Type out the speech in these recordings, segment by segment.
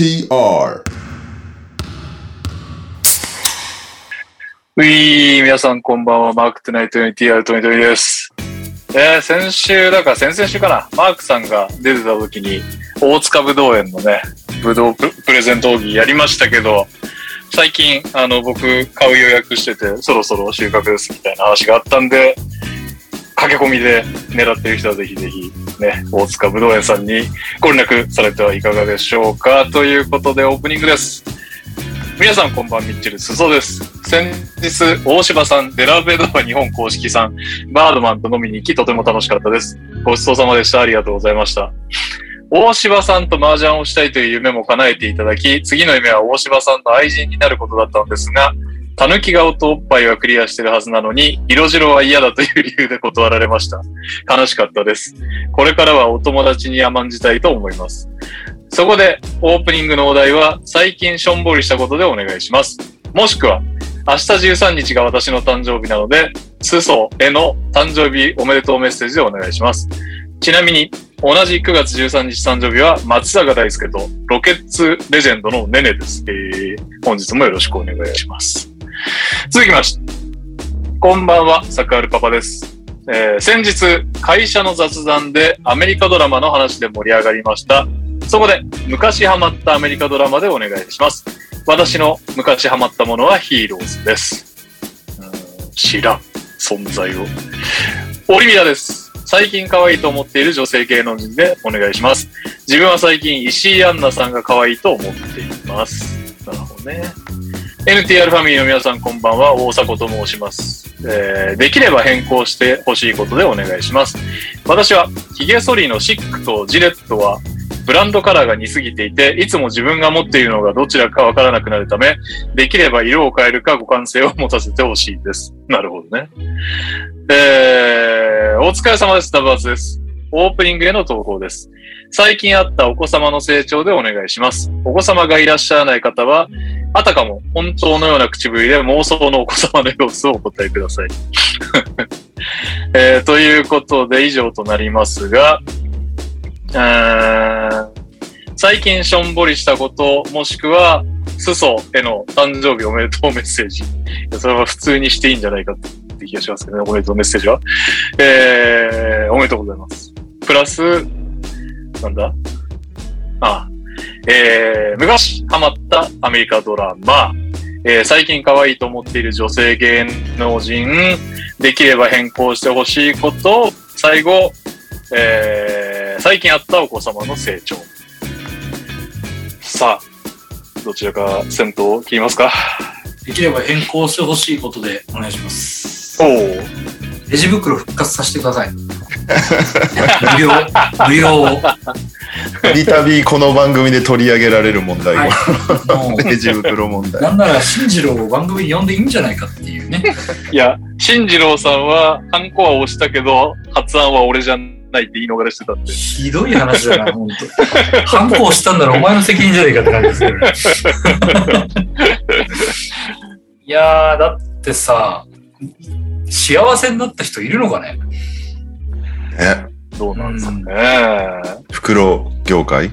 TR ういー、皆さんこんばんは。マークトゥナイト NTR トニトニです。えー、先週、だから先々週かな、マークさんが出てた時に、大塚ぶどう園のね、ぶどうププレゼント奥義やりましたけど、最近、あの、僕、買う予約してて、そろそろ収穫ですみたいな話があったんで、駆け込みで狙っている人はぜひぜひ、ね、大塚ぶどう園さんにご連絡されてはいかがでしょうかということでオープニングです。皆さんこんばんミッチェル、すそです。先日、大柴さん、デラベドバ日本公式さん、バードマンと飲みに行き、とても楽しかったです。ごちそうさまでした。ありがとうございました。大柴さんと麻雀をしたいという夢も叶えていただき、次の夢は大柴さんの愛人になることだったのですが、たぬき顔とおっぱいはクリアしてるはずなのに、色白は嫌だという理由で断られました。悲しかったです。これからはお友達に甘んじたいと思います。そこで、オープニングのお題は、最近しょんぼりしたことでお願いします。もしくは、明日13日が私の誕生日なので、スソへの誕生日おめでとうメッセージでお願いします。ちなみに、同じ9月13日誕生日は松坂大輔とロケッツレジェンドのネネです。えー、本日もよろしくお願いします。続きまして、こんばんは、サクアルパパです。えー先日、会社の雑談でアメリカドラマの話で盛り上がりました。そこで、昔ハマったアメリカドラマでお願いします。私の昔ハマったものはヒーローズです。うん知らん、存在を。オリビアです。最近可愛いと思っている女性芸能人でお願いします。自分は最近石井杏奈さんが可愛いと思っています。なるほどね。NTR ファミリーの皆さんこんばんは、大迫と申します。えーできれば変更してほしいことでお願いします。私は、髭剃りのシックとジレットは、ブランドカラーが似すぎていて、いつも自分が持っているのがどちらかわからなくなるため、できれば色を変えるか互換性を持たせてほしいです。なるほどね。えー、お疲れ様です。ダブアツです。オープニングへの投稿です。最近あったお子様の成長でお願いします。お子様がいらっしゃらない方は、あたかも本当のような口ぶりで妄想のお子様の様子をお答えください。えーということで以上となりますが、最近しょんぼりしたこと、もしくは、スソへの誕生日おめでとうメッセージ。それは普通にしていいんじゃないかって気がしますけどね、おめでとうメッセージは。えー、おめでとうございます。プラス、なんだあ、えー、昔ハマったアメリカドラマ、えー最近可愛いと思っている女性芸能人、できれば変更してほしいこと、最後、えー最近あったお子様の成長。さあ、どちらか先頭を切りますか？できれば変更してほしいことでお願いします。おお。レジ袋復活させてください。無料、無料。たびたびこの番組で取り上げられる問題を、はい。もレジ袋問う、題。なんなら新次郎を番組に呼んでいいんじゃないかっていうね。いや、新次郎さんは、ハンコは押したけど、発案は俺じゃないって言い逃れしてたって。ひどい話だな、本当。反抗したんならお前の責任じゃないかって感じですけどね。いやー、だってさ、幸せになった人いるのかね？え、どうなんですかね。袋業界？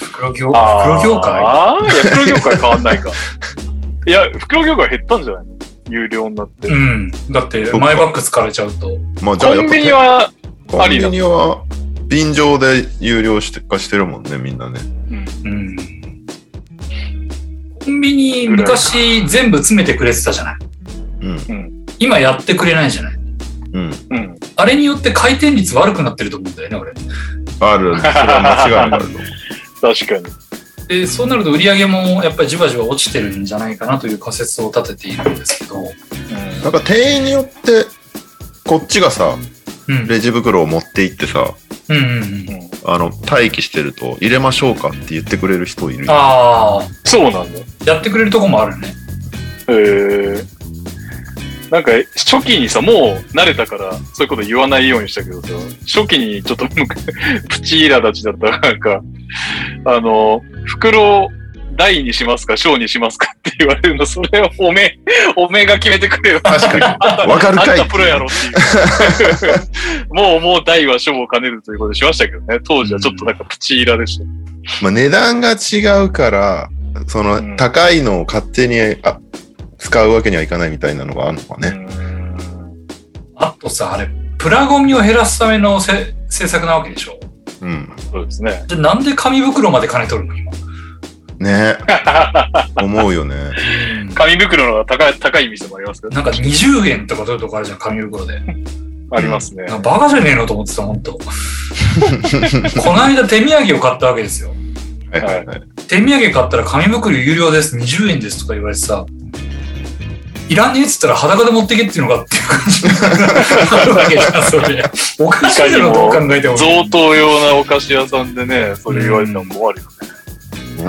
袋業袋業界？ああ、いや、袋業界変わんないか。いや、袋業界減ったんじゃないの？有料になって。うん。だって、マイバッグ使われちゃうと。まあじゃあコンビニは、コンビニは便乗で有料して化してるもんね、みんなね。うん、うん。コンビニ昔全部詰めてくれてたじゃない？うん。今やってくれないじゃない？うん。うん。あれによって回転率悪くなってると思うんだよね、俺。ある。それは間違いなくあると思う。確かに。で、そうなると売り上げもやっぱりじわじわ落ちてるんじゃないかなという仮説を立てているんですけど。なんか店員によって、こっちがさ、うん。レジ袋を持って行ってさ、うんうんうん。うん。あの、待機してると、入れましょうかって言ってくれる人いるよ。ああ、そうなんだ。やってくれるとこもあるね。へえ。なんか、初期にさ、もう慣れたから、そういうこと言わないようにしたけどさ、初期にちょっと プチイラ立ちだったら、なんか、あの、袋大にしますか、小にしますかって言われるの、それをおめ、おめが決めてくれよ。確かに。わかるかいあんたプロやろっていう。もう、もう大は小を兼ねるということでしましたけどね。当時はちょっとなんかプチーラでした。まあ、値段が違うから、そのうん高いのを勝手にあ使うわけにはいかないみたいなのがあるのかね。うんあとさ、あれ、プラゴミを減らすためのせ政策なわけでしょ？うん。そうですね。で、なんで紙袋まで金取るの今？ね思うよね。紙袋の方が高い、高い店もありますけど、なんか20円とか取るとこあるじゃん、紙袋で。ありますね。バカじゃねえのと思ってた、ほんと。この間手土産を買ったわけですよ。はいはいはい。手土産買ったら紙袋有料です、20円ですとか言われてさ、いらねえっつったら裸で持ってけっていうのかっていう感じがあるわけじゃん、それ。おかしいだろ、どう考えても。贈答用なお菓子屋さんでね、それ言われたの困るよね。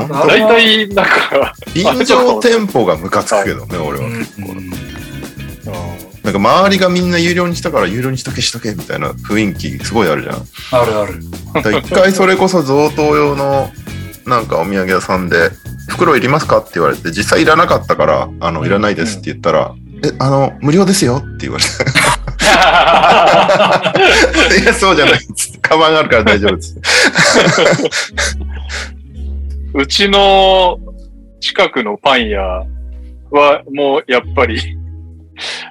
大体、なんか、便乗店舗がムカつくけどね、俺はうん結構。なんか周りがみんな有料にしたから有料にしとけしとけみたいな雰囲気すごいあるじゃん。あるある。一回それこそ贈答用のなんかお土産屋さんで袋いりますか？って言われて実際いらなかったからあのいらないですって言ったら、えあの無料ですよって言われて いやそうじゃないっつってカバンがあるから大丈夫です うちの近くのパン屋は、もうやっぱり、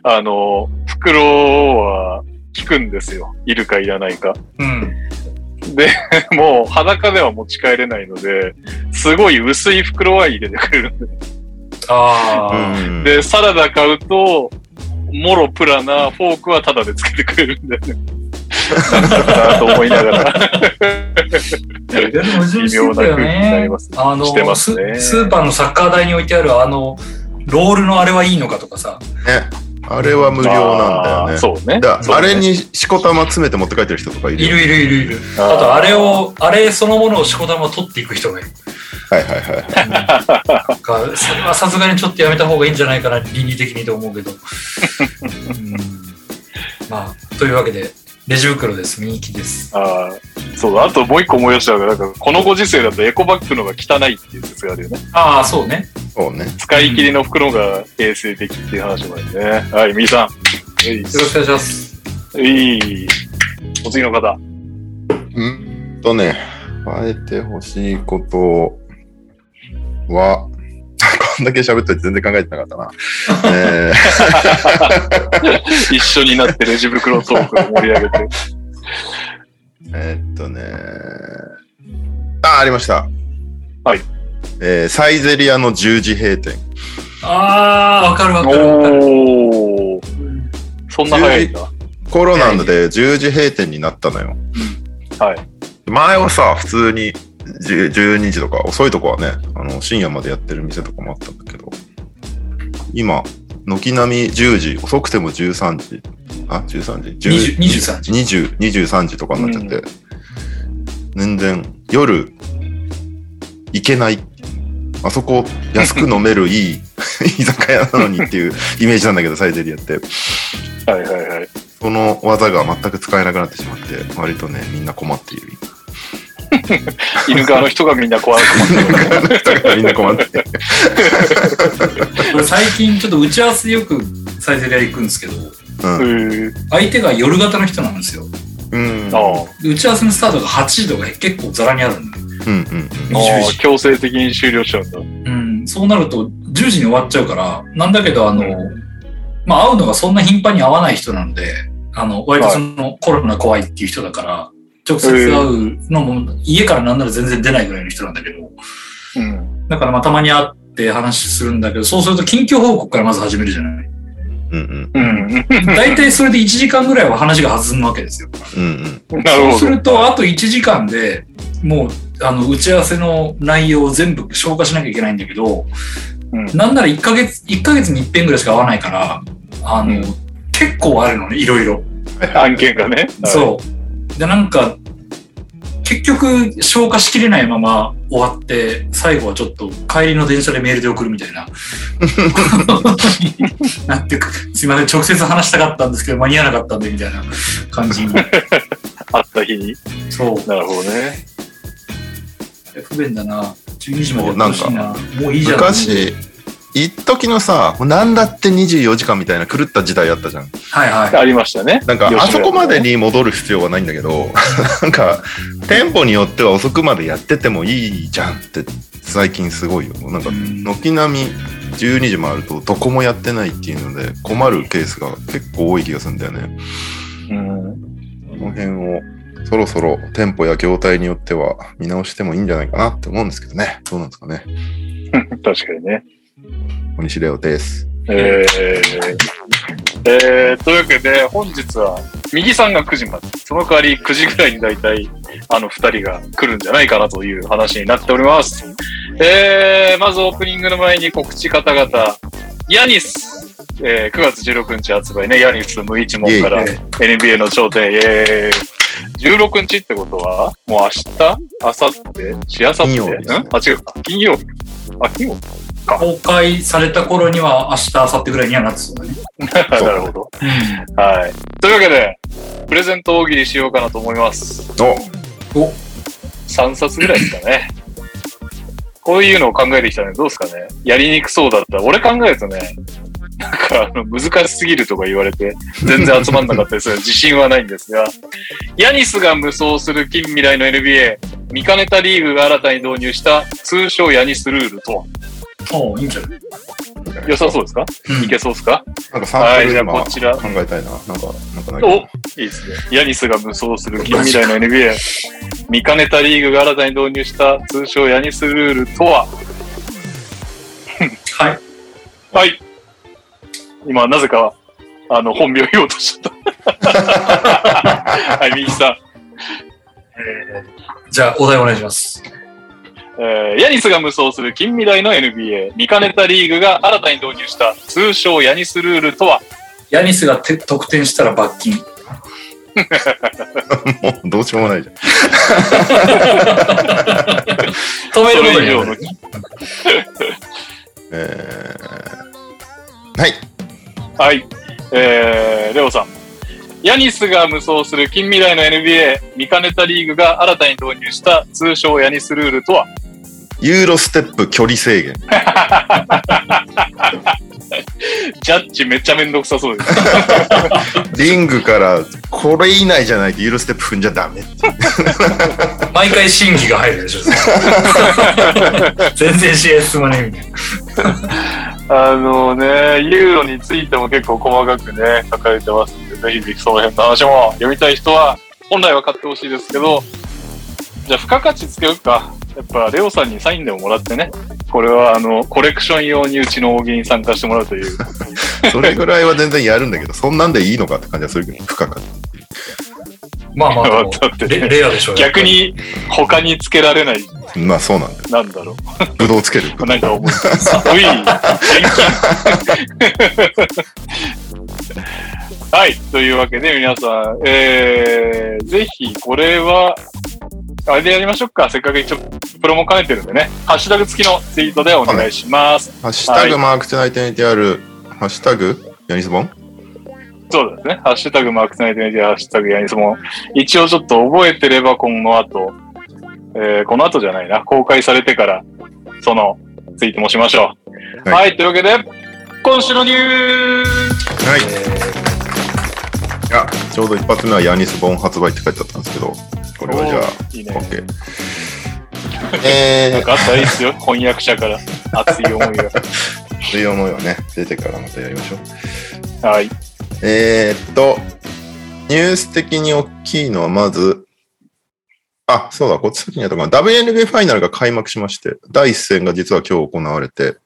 あの、袋は効くんですよ。いるかいらないか。うん。で、もう裸では持ち帰れないので、すごい薄い袋は入れてくれるんで。ああ、うんで、サラダ買うと、もろプラなフォークはタダでつけてくれるんで、ね、なんだかなと思いながら。微妙な空気になりねます。あのスーパーのサッカー台に置いてあるあの、ロールのあれはいいのかとかさ。ねあれは無料なんだよねそうね。あれにしこたま詰めて持って帰ってる人とかいるよいるいるいるいる。あと、あれを、あれそのものをしこたま取っていく人がいる。はいはいはいはいかそれはさすがにちょっとやめた方がいいんじゃないかな、倫理的にと思うけど。うんまあ、というわけで、レジ袋です。ミニキです。あーそうだ。あともう一個思い出したのが、なんか、このご時世だとエコバッグの方が汚いっていう説があるよね。ああ、そうね。そうね使い切りの袋が衛生的っていう話もあるね。はい、みーさん。はいよろしくお願いします。いい。お次の方。うんとね変えてほしいことはこんだけ喋っといて全然考えてなかったな。え ー一緒になってレジ袋トークを盛り上げて。えーっとね。あ、ありました。はい。えーサイゼリアの10時閉店。ああ、わかるわかるわかる。おー。そんな早いんだ。コロナで10時閉店になったのよ。はい。前はさ、普通に10 12時とか遅いとこはね、あの深夜までやってる店とかもあったんだけど、今、軒並み10時、遅くても13時、あ、13時？20 23時。20 23時とかになっちゃって、全然夜行けない。あそこ安く飲める いい居酒屋なのにっていうイメージなんだけど、サイゼリアって。はいはいはい。その技が全く使えなくなってしまって、割とね、みんな困っている。犬側の人がみんな怖くみんな困って 最近ちょっと打ち合わせでよくサイゼリア行くんですけど、うん。うん。相手が夜型の人なんですよ。うん。打ち合わせのスタートが8時とか結構ザラにあるんで。うんうん20ああ時。強制的に終了しちゃうんだ。うん。そうなると10時に終わっちゃうから、なんだけどあの、まあ会うのがそんな頻繁に会わない人なので、あの、割とそのコロナ怖いっていう人だから、直接会うのも家からなんなら全然出ないぐらいの人なんだけど、うん。だからまあたまに会って話するんだけど、そうすると近況報告からまず始めるじゃない。うんうん。大体それで1時間ぐらいは話が弾むわけですよ。そうすると、あと1時間でもう、あの、打ち合わせの内容を全部消化しなきゃいけないんだけど、うんなんなら1ヶ月、1ヶ月に一遍ぐらいしか会わないから、あの、うん結構あるのね、いろいろ。案件がね。そう。で、なんか、結局、消化しきれないまま終わって、最後はちょっと帰りの電車でメールで送るみたいな。なんていうか、すいません、直接話したかったんですけど、間に合わなかったんで、みたいな感じに。会った日に。そう。なるほどね。不便だな。12時までやってほしいな。もういいじゃん。昔、一時のさ、なんだって24時間みたいな狂った時代あったじゃん。はいはい。ありましたね。なんか、あそこまでに戻る必要はないんだけど、なんか、店舗によっては遅くまでやっててもいいじゃんって、最近すごいよ。なんか、うん軒並み12時回るとどこもやってないっていうので困るケースが結構多い気がするんだよね。うん。この辺をそろそろ店舗や業態によっては見直してもいいんじゃないかなって思うんですけどね。どうなんですかね。確かにね。小西レオです。えー、えー、というわけで、本日は、右さんが9時まで、その代わり9時ぐらいに大体、あの2人が来るんじゃないかなという話になっております。えー、まずオープニングの前に告知方々、ヤニス、えー、9月16日発売ね、ヤニス無一問から NBA の頂点、えー、16日ってことは、もう明日明後日しあさって？ん？あ、違う。か。金曜。日。あ、金曜日公開された頃には明日、明後日ぐらいにはなってそうだね。なるほど。はい。というわけで、プレゼント大喜利しようかなと思います。おお、3冊ぐらいですかね。こういうのを考えてきたね。どうですかね。やりにくそうだったら、俺考えるとね、なんかあの難しすぎるとか言われて、全然集まんなかったりする 自信はないんですが、ヤニスが無双する近未来の NBA、見かねたリーグが新たに導入した通称ヤニスルールとはおいいんじゃない？良さそうですか、うんいけそうですか？なんかサはい、じゃあンプル今考こちら。えたいな。なんか、なんかないかおいいですね。ヤニスが無双する近未来の NBA。見かねたリーグが新たに導入した通称ヤニスルールとは？はい。はい。今、なぜか、あの、本名を言おうとしちゃった。はい、右さん。えーじゃあ、お題お願いします。えーヤニスが無双する近未来の NBA。見かねたリーグが新たに導入した通称ヤニスルールとは？ヤニスがて得点したら罰金。もうどうしようもないじゃん。止めることにそれ以上の。えー、はい。はい。えー、レオさん。ヤニスが無双する近未来の NBA、見かねたリーグが新たに導入した通称ヤニスルールとは？ユーロステップ距離制限。ジャッジめっちゃめんどくさそうです。リングからこれ以内じゃないとユーロステップ踏んじゃダメっていう。毎回審議が入るでしょ。全然試合進まねえみたいな。あのね、ユーロについても結構細かくね、書かれてますぜひぜひその辺の話も読みたい人は、本来は買ってほしいですけど、じゃあ付加価値つけようか。やっぱ、レオさんにサインでももらってね、これはあの、コレクション用にうちの大喜利に参加してもらうという。それぐらいは全然やるんだけど、そんなんでいいのかって感じはするけど、深かった。まあまあ、だってねレレアでしょう。逆に、他につけられない、まあそうなんだよ。なんだろぶどうつける。う。なんか思いつつ。うい、はい。というわけで、皆さん、えー、ぜひ、これは、あれでやりましょうか。せっかく一応、プロも兼ねてるんでね。ハッシュタグ付きのツイートでお願いします。ハッシュタグマークチュナイテンティアル、ハッシュタグヤニスボン？そうですね。ハッシュタグマークナイトメディア、ハッシュタグヤニスも、一応ちょっと覚えてれば、この後、えー、この後じゃないな。公開されてから、その、ツイートもしましょう。ははいい。というわけで、今週のニュースはい。や、ちょうど一発目はヤニスボン発売って書いてあったんですけど、これはじゃあ、いいね。OK。なんえかあったらいいですよ。翻訳者から 熱い思いが。ー、という思いはね、出てからまたやりましょう。はい。えー、っと、ニュース的に大きいのはまず、あ、そうだ、こっち先にやったかな。WNBA ファイナルが開幕しまして、第一戦が実は今日行われて、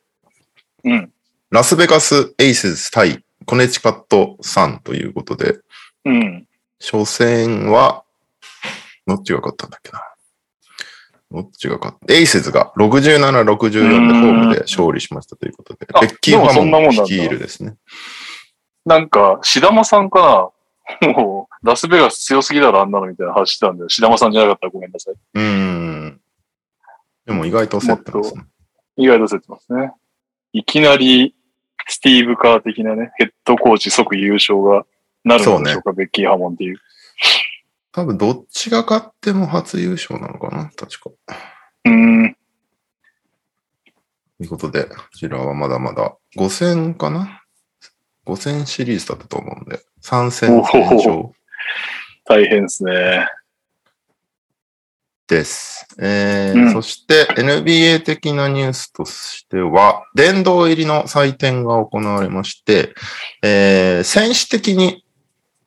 うん。ラスベガスエイセス対コネチカットサンということで、うん。初戦は、どっちが勝ったんだっけな。どっちが勝ったエイセズが67、64でホームで勝利しましたということで、あベッキー・ファでもそんなもんなんだモン率いるですね。なんか、シダマさんかなもう、ラスベガス強すぎだろ、あんなのみたいな話してたんで、シダマさんじゃなかったらごめんなさい。うーん。でも意外と競ってますね。意外とせてますね。いきなり、スティーブ・カー的なね、ヘッドコーチ即優勝がなるのでしょうか、ベッキー・ハモンっていう。多分どっちが勝っても初優勝なのかな確か。うーん。ということで、こちらはまだまだ5戦かな ?5 戦シリーズだったと思うんで、3戦全勝大変ですね。です。えーうんそして NBA 的なニュースとしては、殿堂入りの祭典が行われまして、えー選手的に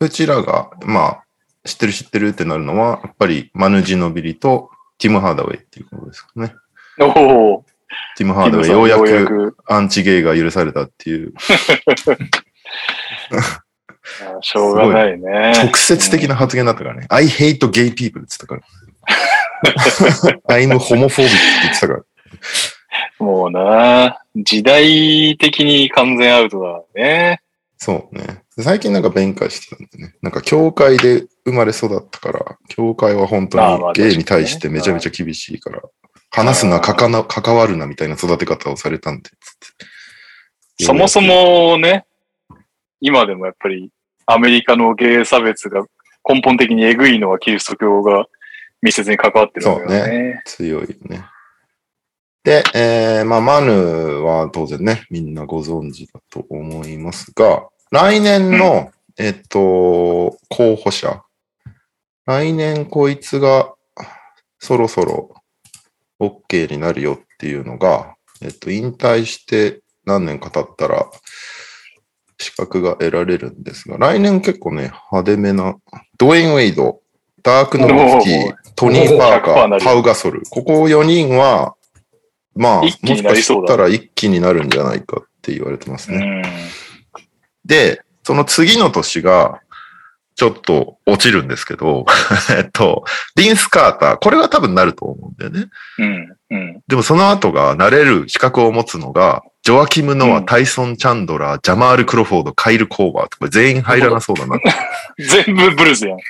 うちらが、まあ、知ってる知ってるってなるのは、やっぱりマヌジノビリとティム・ハーダウェイっていうことですかね。おお。ティム・ハーダウェイ、ようやくアンチゲイが許されたっていう、あしょうがないね。直接的な発言だったからね。I hate gay people って言ってたから。I'm homophobic って言ってたから。もうな、時代的に完全アウトだね。そうね。最近なんか弁解してたんでね。なんか教会で生まれ育ったから、教会は本当にゲイに対してめちゃめちゃ厳しいから、話すな、かかな、関わるなみたいな育て方をされたんで、そもそ、もね、今でもやっぱりアメリカのゲイ差別が根本的にエグいのはキリスト教が密接に関わってるんだよそうね。強いよね。で、えー、まあ、マヌは当然ね、みんなご存知だと思いますが、来年の、えっと、候補者。来年こいつがそろそろ OK になるよっていうのが、えっと、引退して何年か経ったら資格が得られるんですが、来年結構ね、派手めな、ドウェイン・ウェイド、ダーク・ノブスキおー、トニー・パーカ100%なー、るパウ・ガソル。ここ4人は、まあ、もしかしたら一気になるんじゃないかって言われてますね。うん。で、その次の年が、ちょっと落ちるんですけど、えっと、リンス・カーター、これは多分なると思うんだよね。うん。うん。でもその後がなれる資格を持つのが、ジョアキム・ノア、うんタイソン・チャンドラー、ジャマール・クロフォード、カイル・コーバーとか全員入らなそうだな。全部ブルースやん。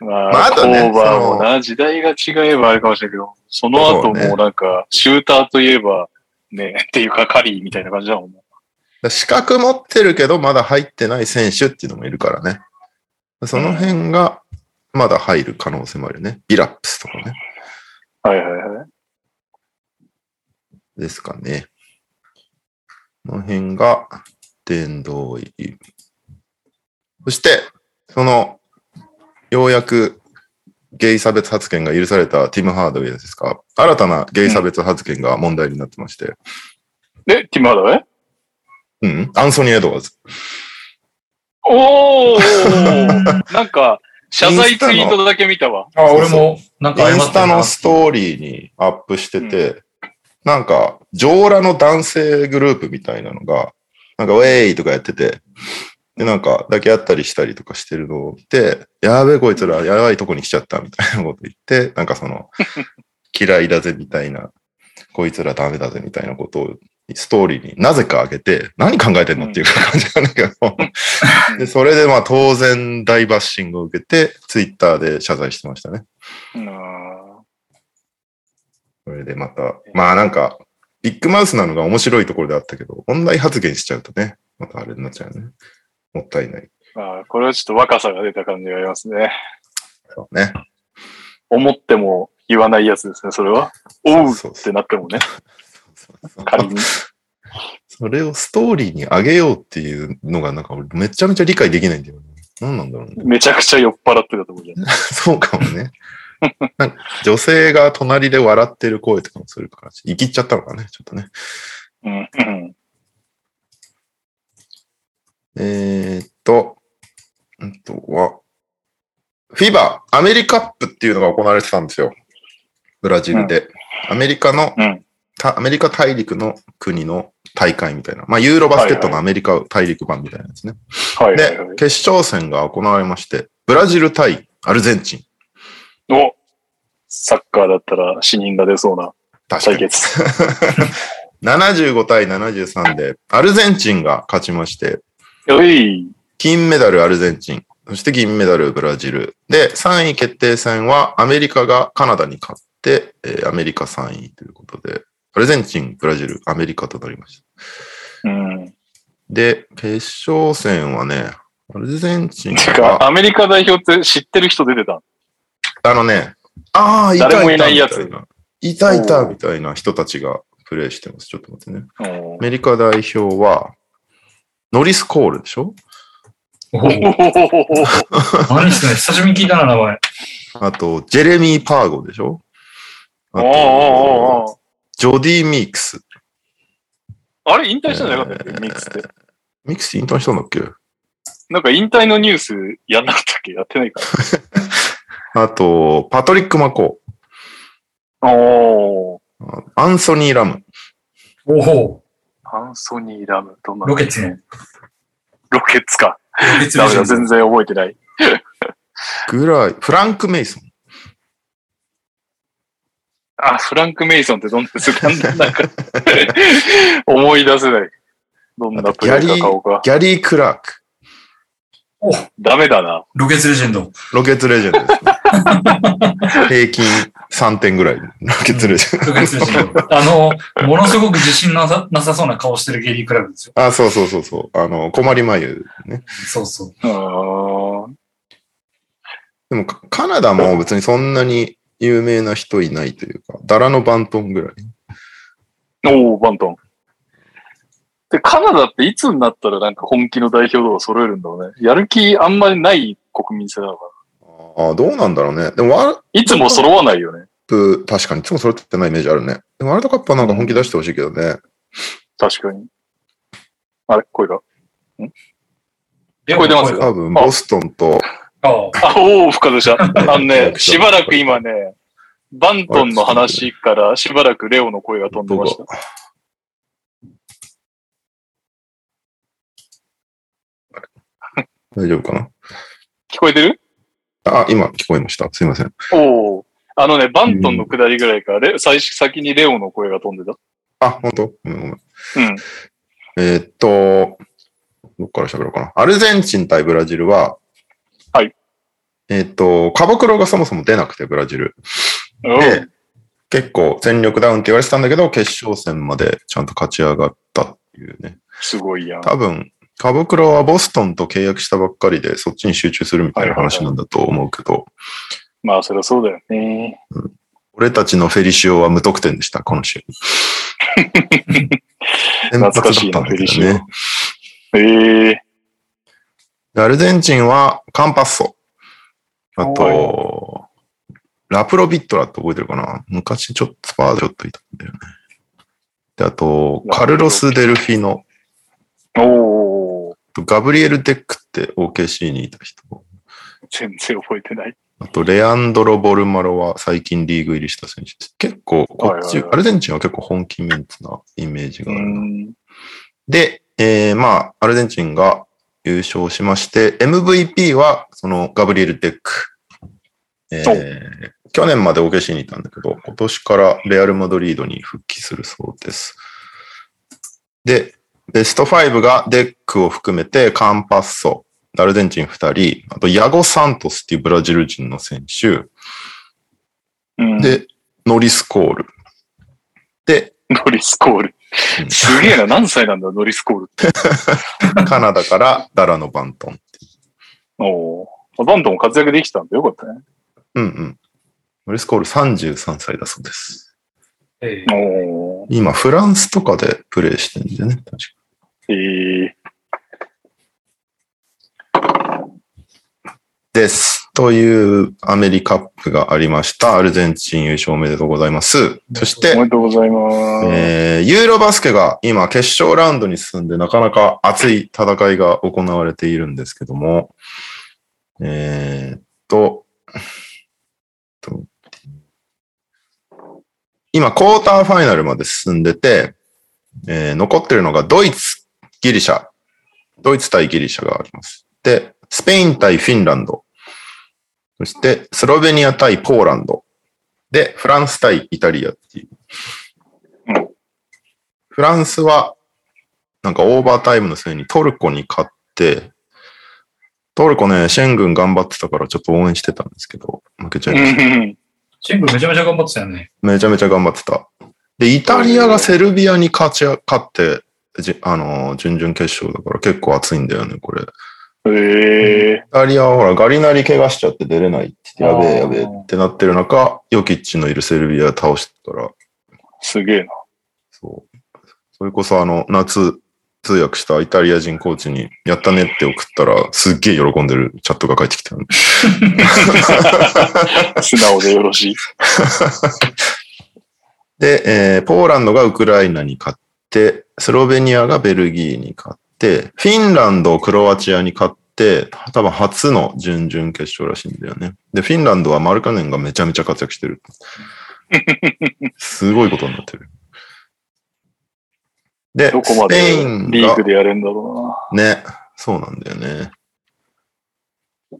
まあ、まああとねコーバーもな、時代が違えばあれかもしれないけど、その後もうなんか、シューターといえば、ね、っていうかカリーみたいな感じだもんね。資格持ってるけど、まだ入ってない選手っていうのもいるからね。その辺が、まだ入る可能性もあるよね。ビラップスとかね。はいはいはい。ですかね。この辺が、殿堂入り。そして、その、ようやくゲイ差別発言が許されたティム・ハードウェイですか？新たなゲイ差別発言が問題になってまして。で、ティム・ハーダウェイ？うん、アンソニー・エドワーズ。おー なんか、謝罪ツイートだけ見たわ。あ、俺も、なんかインスタのストーリーにアップしてて、なんか、上裸の男性グループみたいなのが、なんか、ウェイとかやってて、で、なんか、抱き合ったりしたりとかしてるのを見て、やべえ、こいつら、やばいとこに来ちゃったみたいなこと言って、なんかその、嫌いだぜみたいな、こいつらダメだぜみたいなことを、ストーリーになぜか上げて、何考えてんのっていう感じなんだけど、で、それでまあ当然大バッシングを受けて、ツイッターで謝罪してましたね。うんそれでまた、まあなんか、ビッグマウスなのが面白いところであったけど、問題発言しちゃうとね、またあれになっちゃうね。もったいない。まあ、これはちょっと若さが出た感じがありますね。そうね。思っても言わないやつですね、それは。おうそうってなってもね、仮に。それをストーリーに上げようっていうのがなんか俺めちゃめちゃ理解できないんだよね。何なんだろうね。めちゃくちゃ酔っ払ってたと思うじゃん。そうかもね。女性が隣で笑ってる声とかもするから、生きっちゃったのかね、ちょっとね。うん。うん。えーっと、あとは、フィバ、アメリカップっていうのが行われてたんですよ。ブラジルで。アメリカの、うんたアメリカ大陸の国の大会みたいな。まあ、ユーロバスケットのアメリカ大陸版みたいなやつね。はいはいはい、。で決勝戦が行われまして、ブラジル対アルゼンチン。おサッカーだったら死人が出そうな対。決。75対73で、アルゼンチンが勝ちまして。金メダルアルゼンチン、そして銀メダルブラジル。で、3位決定戦はアメリカがカナダに勝って、えーアメリカ3位ということで、アルゼンチン、ブラジル、アメリカとなりました。うん。で、決勝戦はね、アルゼンチンてか、が、アメリカ代表って知ってる人出てたあのね、ああ、いた誰もいいたないやついたいたみたいな人たちがプレイしてます。ちょっと待ってね。おアメリカ代表は、ノリス・コールでしょ？おお 何ですかね久しぶりに聞いたな、名前。あと、ジェレミー・パーゴでしょ？あおーおーおーと、ジョディ・ミークス。あれ引退したんじゃなかったっけ？ミックスって。ミークス引退したんだっけ？なんか引退のニュースやんなかったっけ？やってないか あと、パトリック・マコら。おー。ー。アンソニー・ラム。おおアンソニー・ラム。どんなロケッツの。ロケッツか。ロケッツダメだ、全然覚えてない。ぐらい、フランク・メイソン。あ、フランク・メイソンってどんな、なんか、思い出せない。どんなプレイか顔か。ギャリー・クラーク。おダメだな。ロケッツレジェンド。ロケッツレジェンドです、ね。平均3点ぐらい。ロケッツレジェンド。ロケッツレジェンド。あの、ものすごく自信なさなさそうな顔してるゲリークラブですよ。あ、そうそうそうそう。あの、困り眉ね。そうそう。うーん。でもカ、カナダも別にそんなに有名な人いないというか、ダラのバントンぐらい。おー、バントン。で、カナダっていつになったらなんか本気の代表とか揃えるんだろうね。やる気あんまりない国民性なのかああ、どうなんだろうね。でも。いつも揃わないよね。確かにいつもそれってないイメージあるね。でもワールドカップはなんか本気出してほしいけどね。確かに。あれ声が。聞聞こえてます多分、ボストンと、ああ。あ、おー、深でした。あのね、しばらく今ね、バントンの話からしばらくレオの声が飛んでました。大丈夫かな？聞こえてる？あ、今聞こえました。すいません。おお。あのね、バントンの下りぐらいから、レ最初先にレオの声が飛んでた。あ、本当？ごめんごめん。うん。えーっと、どっから喋ろうかな。アルゼンチン対ブラジルは、はい。えーっと、カボクロがそもそも出なくて、ブラジル。おで、結構戦力ダウンって言われてたんだけど、決勝戦までちゃんと勝ち上がったっていうね。すごいやん。多分、カボクロはボストンと契約したばっかりで、そっちに集中するみたいな話なんだと思うけど、まあ、そりゃそうだよね。俺たちのフェリシオは無得点でした、この試合。懐かしいな先発だったんだけどね。ええでアルゼンチンはカンパッツォ。あと、ラプロビットラって覚えてるかな？昔ちょっとスパーズでちょっといたんだよね。で、あと、カルロス・デルフィノ。おお。ガブリエル・デックって OKC にいた人。全然覚えてない。あと、レアンドロ・ボルマーロは最近リーグ入りした選手です。結構、こっち、アルゼンチンは結構本気メンツなイメージがあるな。ん。で、えー、まあ、アルゼンチンが優勝しまして、MVP は、そのガブリエル・デック。えー、去年まで OKC にいたんだけど、今年からレアル・マドリードに復帰するそうです。で、ベスト5がデックを含めて、カンパッツォ、アルゼンチン2人、あと、ヤゴ・サントスっていうブラジル人の選手、うん、で、ノリス・コール。で、ノリスコールう。んすげえな。何歳なんだ、ノリスコールって。カナダからダラのバントン。おお。バントも活躍できたんでよかったね。うんうん。ノリス・コール33歳だそうです。ええおお。今、フランスとかでプレイしてるんだよね、確か。ええです。というアメリカップがありました。アルゼンチン優勝おめでとうございます。そして、おめでとうございます。えーユーロバスケが今決勝ラウンドに進んでなかなか熱い戦いが行われているんですけども、えーっと、と今、クォーターファイナルまで進んでて、えー残ってるのがドイツ、ギリシャ、ドイツ対ギリシャがあります。で、スペイン対フィンランド、そしてスロベニア対ポーランド、で、フランス対イタリアっていう。フランスは、なんかオーバータイムの末にトルコに勝って、トルコね、シェン軍頑張ってたからちょっと応援してたんですけど、負けちゃいました。うんシェングめちゃめちゃ頑張ってたよね。めちゃめちゃ頑張ってた。で、イタリアがセルビアに勝ち、勝って、じあのー、準々決勝だから結構熱いんだよね、これ。へえイタリアはほら、ガリナリ怪我しちゃって出れないって言って、やべえやべえってなってる中、ヨキッチのいるセルビア倒したから、すげえな。そう。それこそあの、夏、通訳したイタリア人コーチに、やったねって送ったら、すっげえ喜んでるチャットが返ってきた。素直でよろしい。で、えーポーランドがウクライナに勝って、スロベニアがベルギーに勝って、フィンランド、クロアチアに勝って、多分初の準々決勝らしいんだよね。で、フィンランドはマルカネンがめちゃめちゃ活躍してる。すごいことになってる。で、どこまスペイでリーグでやれんだろね、そうなんだよね。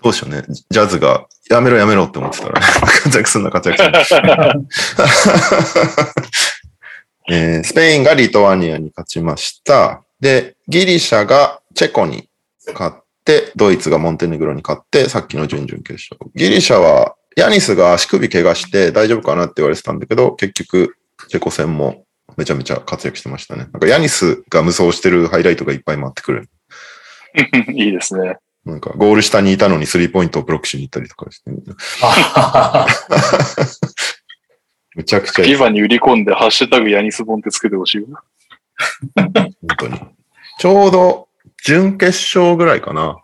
どうしようね。ジャズが、やめろやめろって思ってたら、ね、活躍すんな活躍すんな。えースペインがリトアニアに勝ちました。で、ギリシャがチェコに勝って、ドイツがモンテネグロに勝って、さっきの準々決勝。ギリシャは、ヤニスが足首怪我して大丈夫かなって言われてたんだけど、結局、チェコ戦もめちゃめちゃ活躍してましたね。なんかヤニスが無双してるハイライトがいっぱい回ってくる。いいですね。なんか、ゴール下にいたのにスリーポイントをブロックしに行ったりとかして、あむちゃくちゃいいビバに売り込んで、ハッシュタグヤニスボンってつけてほしいわ。本当に。ちょうど、準決勝ぐらいかな。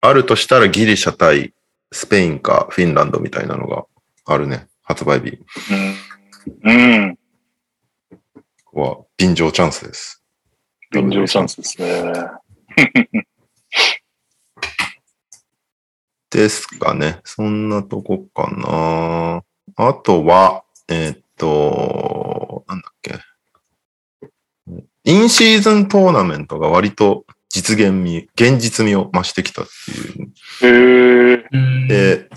あるとしたらギリシャ対スペインかフィンランドみたいなのがあるね。発売日うん。うん。は、便乗チャンスです。便乗チャンスですね。ですかね。そんなとこかな。あとは、えーっと、なんだっけ。インシーズントーナメントが割と実現味、現実味を増してきたっていう。へで、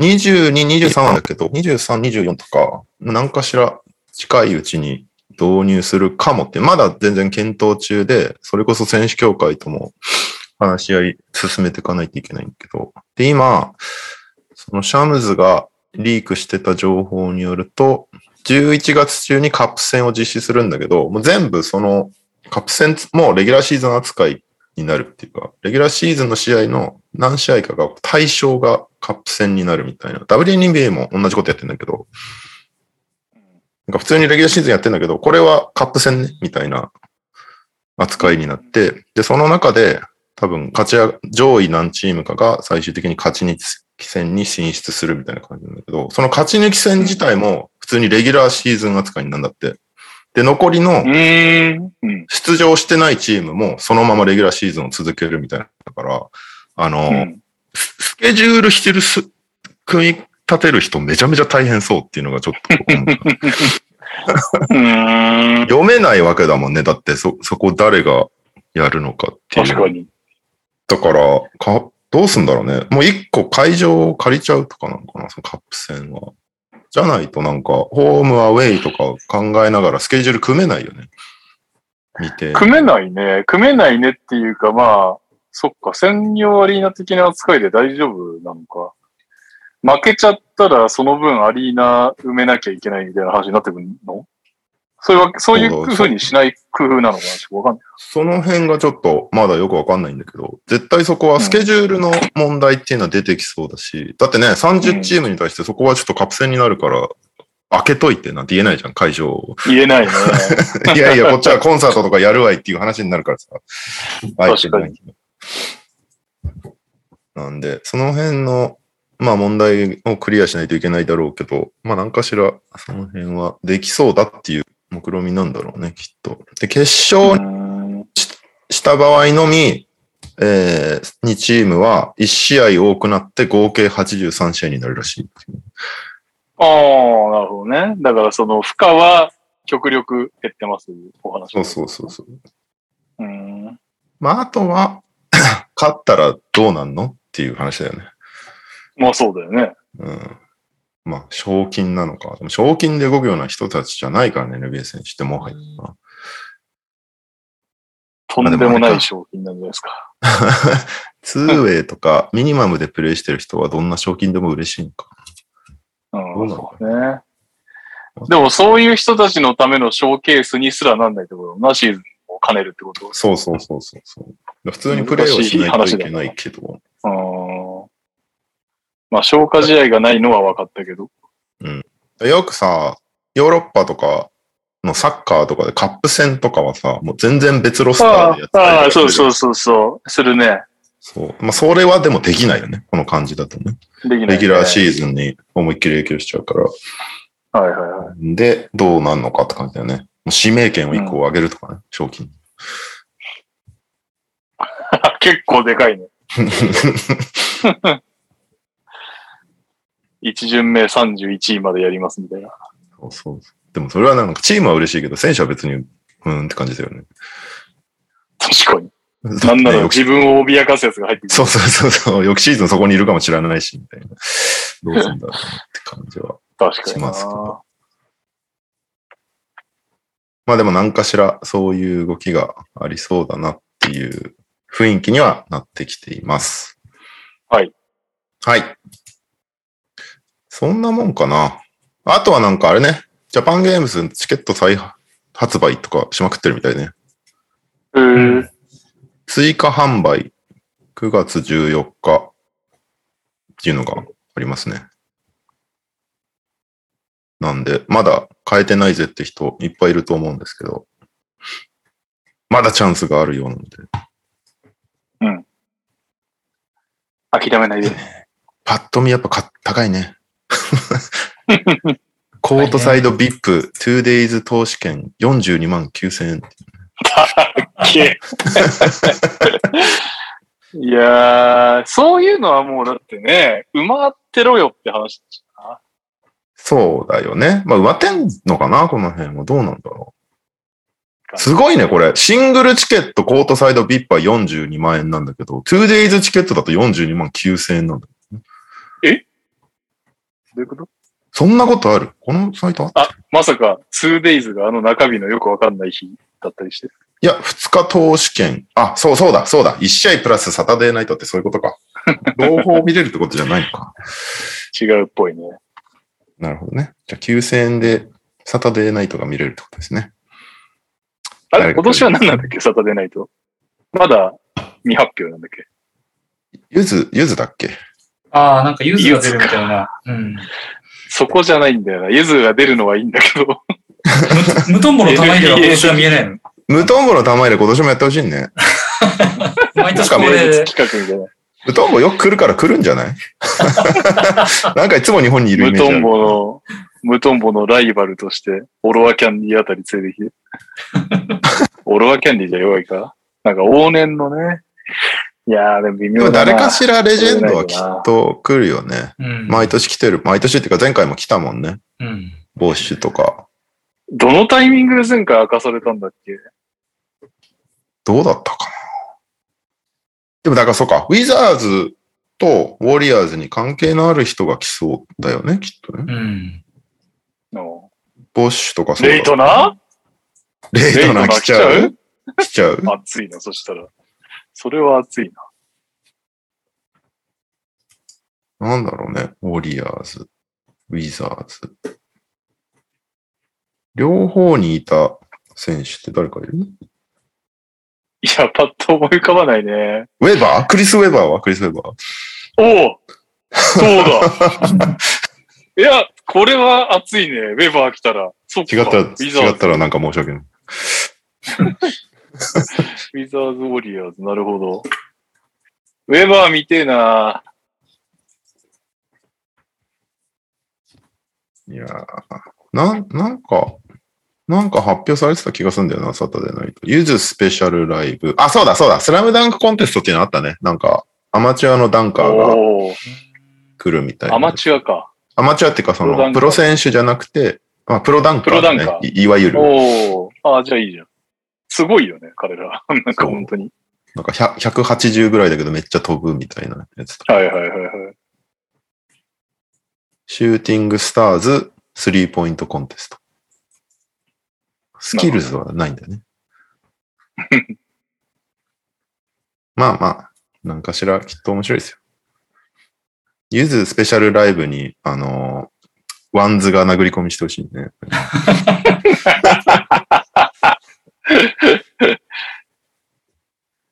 22、23なんだけど、23、24とか、何かしら近いうちに導入するかもって、まだ全然検討中で、それこそ選手協会とも話し合い進めていかないといけないんだけど、で、今、そのシャムズがリークしてた情報によると、11月中にカップ戦を実施するんだけど、もう全部そのカップ戦もレギュラーシーズン扱いになるっていうか、レギュラーシーズンの試合の何試合かが対象がカップ戦になるみたいな。WNBA も同じことやってんだけど、なんか普通にレギュラーシーズンやってんだけど、これはカップ戦ね、みたいな扱いになって、で、その中で多分勝ち上が、上位何チームかが最終的に勝ち抜き戦に進出するみたいな感じなんだけど、その勝ち抜き戦自体も普通にレギュラーシーズン扱いになんだって。で、残りの。出場してないチームもそのままレギュラーシーズンを続けるみたいな。だから、あの、うんススケジュールしてるす、組み立てる人めちゃめちゃ大変そうっていうのがちょっと。読めないわけだもんね。だってそ、そこ誰がやるのかっていう。確かに。だから、か、どうすんだろうね。もう一個会場を借りちゃうとかなのかな、そのカップ戦は。じゃないとなんか、ホームアウェイとか考えながらスケジュール組めないよね。見て。組めないね。組めないねっていうか、まあ、そっか、専用アリーナ的な扱いで大丈夫なのか。負けちゃったらその分アリーナ埋めなきゃいけないみたいな話になってくるの？そういうわけ、そういう風にしない工夫なのかな？ちょっとわかんない。その辺がちょっとまだよくわかんないんだけど、絶対そこはスケジュールの問題っていうのは出てきそうだし、だってね、30チームに対してそこはちょっとカップ戦になるから、開けといてなんて言えないじゃん、会場を。言えないね。いやいや、こっちはコンサートとかやるわいっていう話になるからさ。確かに。なんで、その辺の、まあ問題をクリアしないといけないだろうけど、まあ何かしらその辺はできそうだっていう目論みなんだろうね、きっと。で、決勝した場合のみ、えー、2チームは1試合多くなって合計83試合になるらしい。ああ、なるほどね。だからその負荷は極力減ってます、お話。そうそうそうそう。う。ん。まああとは、勝ったらどうなんのっていう話だよね。まあそうだよね。うん。まあ、賞金なのか。でも賞金で動くような人たちじゃないからね、NBA 選手ってもはや。とんでもない賞金なんじゃないですか。ツーウェイとかミニマムでプレイしてる人はどんな賞金でも嬉しいのか。うん、どそうね。でもそういう人たちのためのショーケースにすらなんないってことだな、シーズンを兼ねるってこと。そうそうそうそうそう。普通にプレーをしないといけないけど。あーまあ、消化試合がないのは分かったけど。よくさ、ヨーロッパとかのサッカーとかでカップ戦とかはさ、もう全然別ロスターあでやってたあ、あそうそうそうそう。するね。そう。まあ、それはでもできないよね。この感じだとね。できない、ね。レギュラーシーズンに思いっきり影響しちゃうから。はいはいはい。で、どうなんのかって感じだよね。もう指名権を1個上げるとかね、賞金。結構でかいね。一巡目31位までやりますみたいな。そうそうでもそれはなんかチームは嬉しいけど、選手は別に、うーんって感じだよね。確かに。なんなら翌自分を脅かすやつが入ってくる。そうそうそうそう、翌シーズンそこにいるかもしれないし、みたいな。どうすんだろうなって感じは。確かにしますけなど。まあでも何かしらそういう動きがありそうだなっていう雰囲気にはなってきています。はい。はい。そんなもんかな。あとはなんかあれね、ジャパンゲームズチケット再発売とかしまくってるみたいね。えー、追加販売9月14日っていうのがありますね。なんで、まだ変えてないぜって人いっぱいいると思うんですけど、まだチャンスがあるようなので、諦めないで。パッと見やっぱか高いね。コートサイド VIP、2days 投資券42万9000円。けいやー、そういうのはもうだってね、埋まってろよって話だ。そうだよね。まあ、埋まってんのかなこの辺は。どうなんだろう。すごいね、これ。シングルチケット、コートサイド VIP は42万円なんだけど、2days チケットだと42万9000円なんだ。どういうこと？そんなことある？このサイトあまさか 2days があの中日のよくわかんない日だったりして。いや、2日投資券。あ、そうそうだ、そうだ。1試合プラスサタデーナイトってそういうことか。両方見れるってことじゃないのか。違うっぽいね。なるほどね。じゃあ9000円でサタデーナイトが見れるってことですね。あれ、今年は何なんだっけ？サタデーナイト。まだ未発表なんだっけ？ゆず、ゆずだっけ？ああ、なんかユズが出るみたいな。うん。そこじゃないんだよな。ゆずが出るのはいいんだけど。無無トンボの玉入れは今年は見えないの？無トンボの玉入れ今年もやってほしいね。毎年これ、企画みたいな。無トンボよく来るから来るんじゃない？なんかいつも日本にいるイメージ。無トンボの、無トンボのライバルとして、オロワキャンディあたり連れてきて。オロワキャンディじゃ弱いか？なんか往年のね。いやー、でも微でも妙だな。誰かしらレジェンドはきっと来るよね。うん。毎年来てる。毎年っていうか前回も来たもんね。うん。ボッシュとか。どのタイミングで前回明かされたんだっけ？どうだったかな。でもだからそうか。ウィザーズとウォリアーズに関係のある人が来そうだよね、きっとね。うん。のボッシュとかそうだレイトナレイトナー来ちゃう？来ちゃう？熱いな、そしたら。それは熱いな。なんだろうね。ウォリアーズ、ウィザーズ。両方にいた選手って誰かいる？いや、パッと思い浮かばないね。ウェバー？クリス・ウェバーはクリス・ウェバー。おおそうだいや、これは熱いね。ウェバー来たら。そっか。違ったら、違ったらなんか申し訳ない。ウィザーズ・ウォリアーズ、なるほど。ウェバー見てえな。いやーなん、なんか、なんか発表されてた気がするんだよな、サタデーナイト。ゆずスペシャルライブ。あ、そうだ、そうだ、スラムダンクコンテストっていうのあったね。なんか、アマチュアのダンカーが。来るみたいな。アマチュアか。アマチュアっていうか、その、プロ選手じゃなくて、まあ、プロダンカー、ね。プロダンカーいいわゆる。おお。ああ、じゃあいいじゃん。すごいよね、彼ら。なんか本当に。なんか100 180ぐらいだけどめっちゃ飛ぶみたいなやつ。はいはいはいはい。シューティングスターズスリーポイントコンテスト。スキルズはないんだよね。まあまあ、なんかしらきっと面白いですよ。ゆずスペシャルライブに、あのーワンズが殴り込みしてほしいね。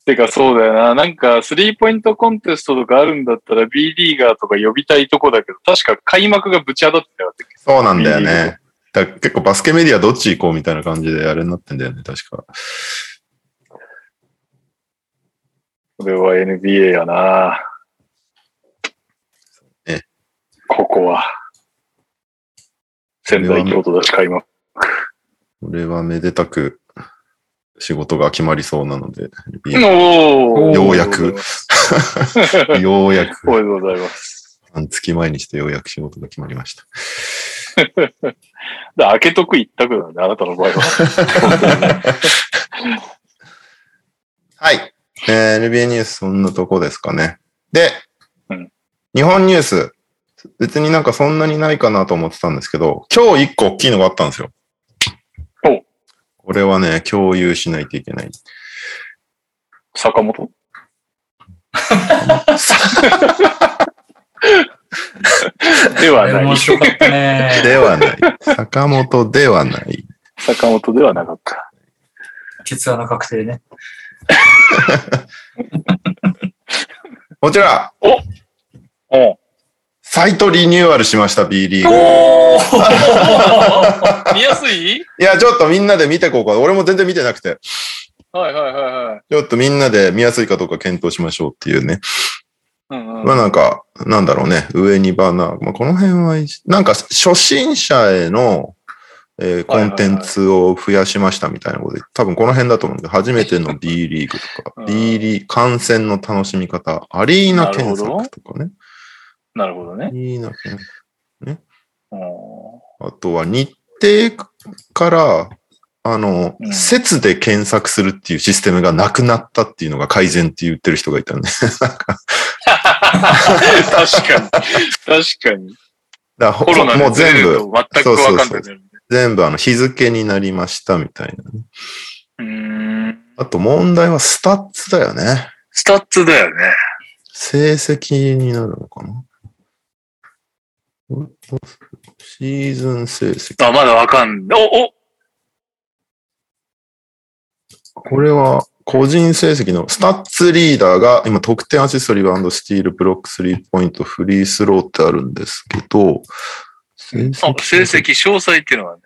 てかそうだよな。なんか、スリーポイントコンテストとかあるんだったら B リーガーとか呼びたいとこだけど、確か開幕がぶち当たってなかったっけそうなんだよね。だ結構バスケメディアどっち行こうみたいな感じであれになってんだよね、確か。これは NBA やな。ねここは。仙台京都だし開幕。これはめでたく仕事が決まりそうなので、ようやく。ようやく、おめでとうございます。半月前にしてようやく仕事が決まりました。だ開けとく一択なんで、あなたの場合は。はい。えー NBA ニュースそんなとこですかね。で、うん日本ニュース、別になんかそんなにないかなと思ってたんですけど、今日一個大きいのがあったんですよ。おこれはね、共有しないといけない。坂本？ではない面。白かったね。ではない。坂本ではない。坂本ではなかった。決断の確定ね。こちら、おうサイトリニューアルしました、B リーグ。お 見やすい？いや、ちょっとみんなで見てこうか。俺も全然見てなくて。はいはいはいはい。ちょっとみんなで見やすいかどうか検討しましょうっていうね。うんうんまあなんか、なんだろうね。上にバナー。まあこの辺はなんか初心者への、えーコンテンツを増やしましたみたいなことで、多分この辺だと思うんで、初めての B リーグとかう、ん B リーグ、観戦の楽しみ方、アリーナ検索とかね。なるほどねア。リーナ検索。おあとは日程から、あの、うん説で検索するっていうシステムがなくなったっていうのが改善って言ってる人がいたんで。確かに。確かに。だコロナもう全部、部全くわかんないね。全部あの日付になりましたみたいな。あと問題はスタッツだよね。スタッツだよね。成績になるのかなシーズン成績。あ、まだわかんない。お、おこれは個人成績のスタッツリーダーが今得点アシストリバウンドスティールブロックスリーポイントフリースローってあるんですけど、成あ成績詳細っていうのはね。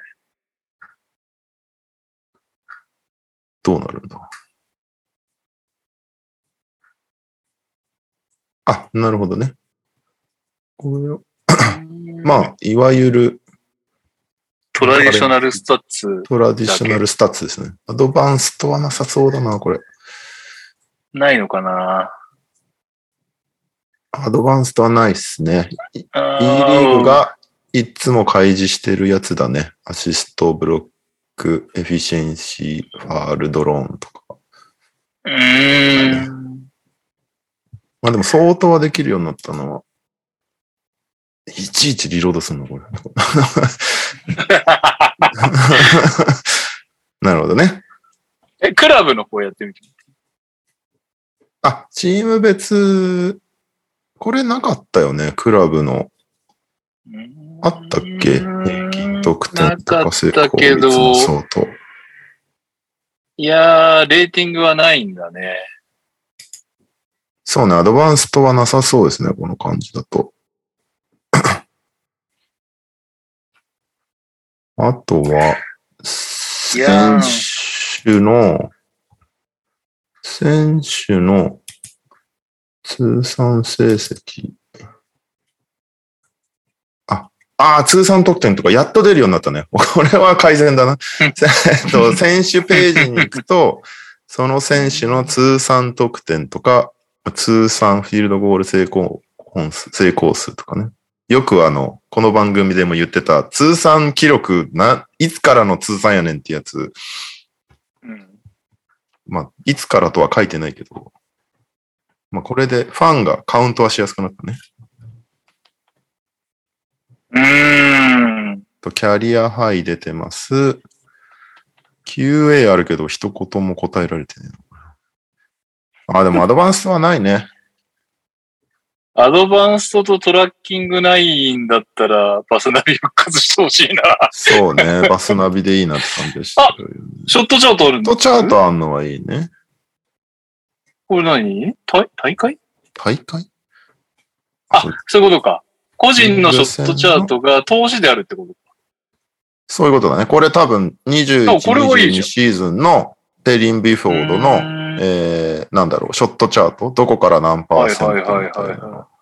どうなるんだ？あ、なるほどね。これを、まあ、いわゆるトラディショナルスタッツトラディショナルスタッツですね。アドバンストはなさそうだな、これ。ないのかなアドバンストはないですね。E リあーグがいつも開示してるやつだね。アシスト、ブロック、エフィシェンシー、ファール、ドローンとか。うーん。まあでも相当はできるようになったのは、いちいちリロードするの、これ。なるほどね。え、クラブの方やってみて。あ、チーム別、これなかったよね、クラブの。あったっけ？平均得点とか成功率の相当。いやー、レーティングはないんだね。そうね、アドバンストはなさそうですね、この感じだと。あとは、いやー選手の、選手の通算成績。あ、ああ、通算得点とかやっと出るようになったね。これは改善だな。えっと、選手ページに行くと、その選手の通算得点とか、通算フィールドゴール成功本数、成功数とかね。よくあの、この番組でも言ってた、通算記録な、いつからの通算やねんってやつ、うん。まあ、いつからとは書いてないけど、まあ、これでファンがカウントはしやすくなったね。うーん。と、キャリアハイ出てます。QA あるけど、一言も答えられてねえのかな。あ、でもアドバンストはないね。アドバンストとトラッキングないんだったら、バスナビ復活してほしいな。そうね。バスナビでいいなって感じでしたけど。ショットチャートあるんだショットチャートあんのはいいね。これ何？大大会？大会？あそう、いうことか。個人のショットチャートが投資であるってことそういうことだね。これ多分21、あこれはいいじゃ22んシーズンのペリン・ビフォードうの、えー、なんだろう、ショットチャート？どこから何パーセント？みたいはいはいはいはい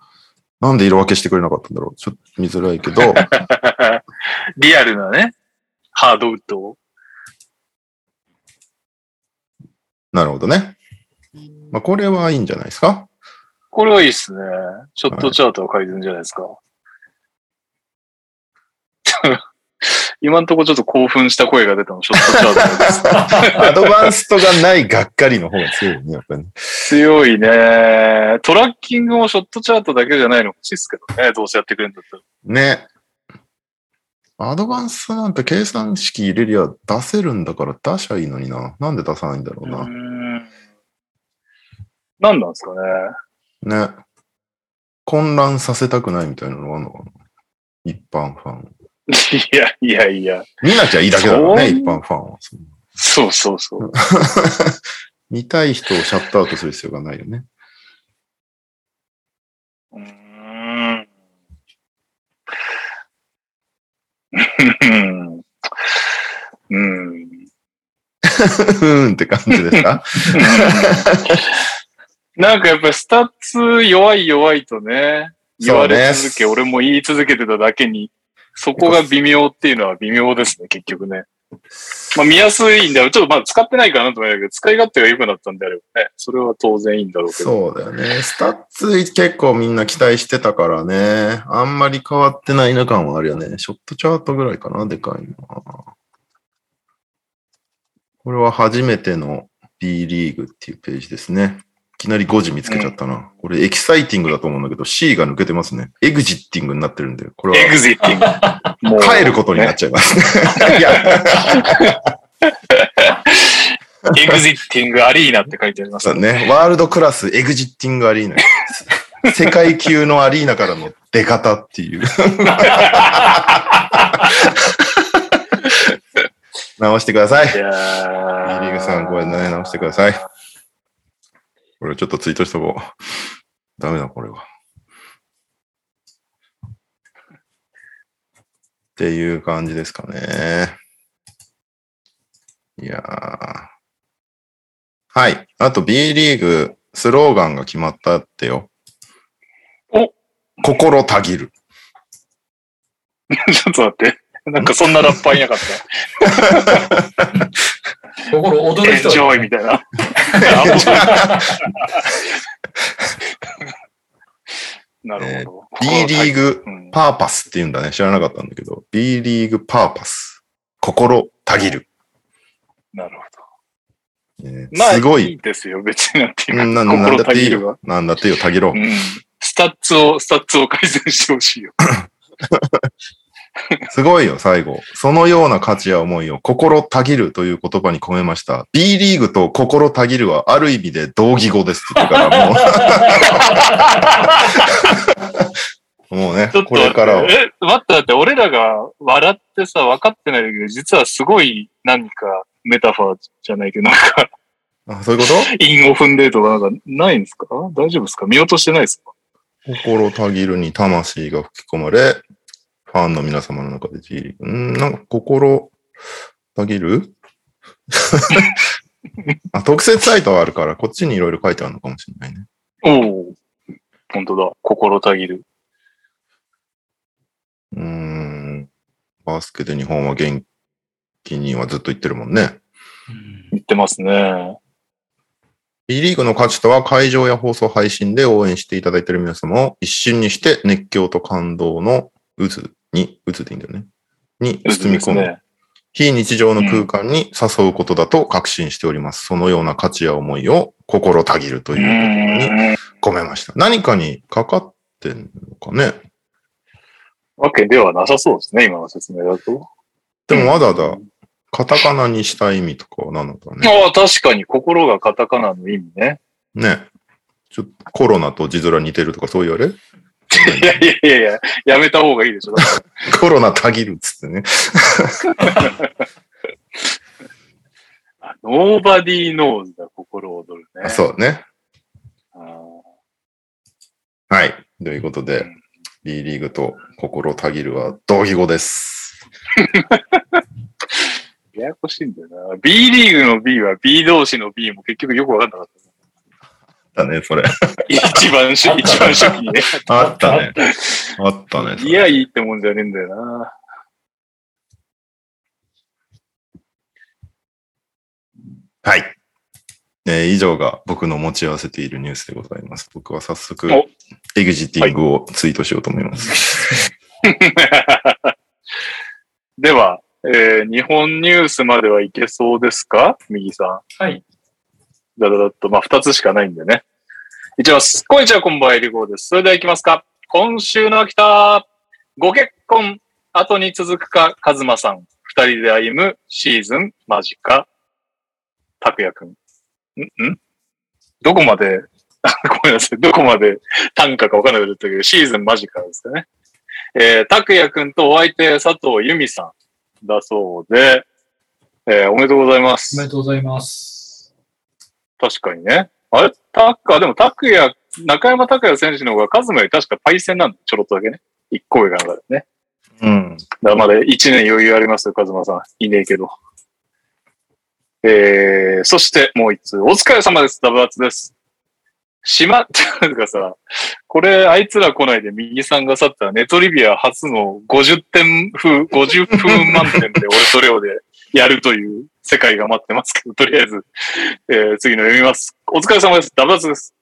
なんで色分けしてくれなかったんだろう？ちょっと見づらいけど、リアルなね、ハードウッドを。なるほどね。まあ、これはいいんじゃないですか？これはいいっすね。ショットチャートは改善じゃないですか。今んとこちょっと興奮した声が出たの、ショットチャートです。アドバンストがないがっかりの方が強いよね、やっぱりね。強いね。トラッキングもショットチャートだけじゃないの？欲しいですけどね。どうせやってくれるんだったら。ね。アドバンストなんて計算式入れりゃ出せるんだから出しゃいいのにな。なんで出さないんだろうな。ん。何なんですかね？ね。混乱させたくないみたいなのがあるのかな？一般ファン。いやいやいや。見なきゃいいだけだからね、一般ファンは。そうそうそう。見たい人をシャットアウトする必要がないよね。うーん。うん。うん。って感じですか？なんかやっぱりスタッツ弱い弱いとね、言われ続け、俺も言い続けてただけに、そこが微妙っていうのは微妙ですね、結局ね。まあ見やすいんだろう。ちょっとまだ使ってないかなと思うけど、使い勝手が良くなったんであればね、それは当然いいんだろうけど。そうだよね。スタッツ結構みんな期待してたからね。あんまり変わってないな感はあるよね。ショットチャートぐらいかな、でかいのは。これは初めての B リーグっていうページですね。いきなり5時見つけちゃったな。これエキサイティングだと思うんだけど C が抜けてますね。エグジッティングになってるんで、これはエグジッティング。も う帰ることになっちゃいます。いや、エグジッティングアリーナって書いてありますそうね。ワールドクラスエグジッティングアリーナ。世界級のアリーナからの出方っていう。直してください。いやーリーグさん、これね、直してください。これちょっとツイートしとこう。ダメだ、これは。っていう感じですかね。いやー。はい。あと B リーグ、スローガンが決まったってよ。お心たぎる。ちょっと待って。なんかそんなラッパーいなかった。心踊るエンジョイみたいな。なるほど。B リーグうんパーパスって言うんだね。知らなかったんだけど。B リーグパーパス。心たぎる。なるほえーど。まあ、すごい。いいですよ。別になんていううんななんだ心たぎるわっていいよ。。なんだっていいよ、たぎろう。うん。スタッツを、スタッツを改善してほしいよ。すごいよ、最後。そのような価値や思いを心たぎるという言葉に込めました。B リーグと心たぎるはある意味で同義語ですって言ってからもう。もうねこれからは。え、待って待って、俺らが笑ってさ、分かってないけど、実はすごい何かメタファーじゃないけど、なんか、あそういうこと？韻を踏んでるとかなんかないんですか大丈夫ですか見落としてないですか心たぎるに魂が吹き込まれ、ファンの皆様の中で G リーグ。んーなんか心たぎる？あ特設サイトがあるから、こっちにいろいろ書いてあるのかもしれないね。おお。本当だ。心たぎる。うーん。バスケで日本は元気にはずっと言ってるもんね。言ってますね。B リーグの価値とは会場や放送配信で応援していただいている皆様を一瞬にして熱狂と感動の渦に、渦でいいんだよね。に包み込む。ね。非日常の空間に誘うことだと確信しております。そのような価値や思いを心たぎるとういうところに。込めました。何かにかかってんのかねわけではなさそうですね、今の説明だと。でもわざわざカタカナにした意味とかは何なんだろうね。ああ、確かに心がカタカナの意味ね。ね。ちょっとコロナと字面似てるとかそう言われ？いやいやいやいや、やめた方がいいでしょ。コロナたぎるっつってね。ノーバディーノーズだ、心躍るね。あそうね。はい。ということでうん、B リーグと心たぎるは同義語です。ややこしいんだよな。B リーグの B は B 同士の B も結局よくわかんなかった。だね、それ。一番初あった一番初期にね。あったね。あったね。いや、いいってもんじゃねえんだよな。はい。えー以上が僕の持ち合わせているニュースでございます。僕は早速お、エグジティングをツイートしようと思います。では、えー日本ニュースまではいけそうですか？右さん。はい。だだだっと、まあ、二つしかないんでね。いきます。こんにちは、こんばんは、えりごーです。それでは行きますか。今週の秋田、ご結婚、後に続くか、カズマさん。二人で歩むシーズン間近。拓也くん。ん？ん？どこまで、ごめんなさい。どこまで？単価かわかんなくなったけど、シーズン間近ですかね。えー、拓也くんとお相手、佐藤由美さんだそうで、えーおめでとうございます。おめでとうございます。確かにね。あれ？タッカー、でも拓也、中山拓也選手の方がカズマより確かパイセンなんだ。ちょろっとだけね。一個上が上がるね。うん。だまだ一年余裕ありますよ、カズマさん。いねえけど。えー、そしてもう一通。お疲れ様です。ダブアツです。島 ってなんかさ、これあいつら来ないで右さんが去ったらネトリビア初の50点風、50分満点で俺それをでやるという世界が待ってますけど、とりあえず、えー次の読みます。お疲れ様です。ダブアツです。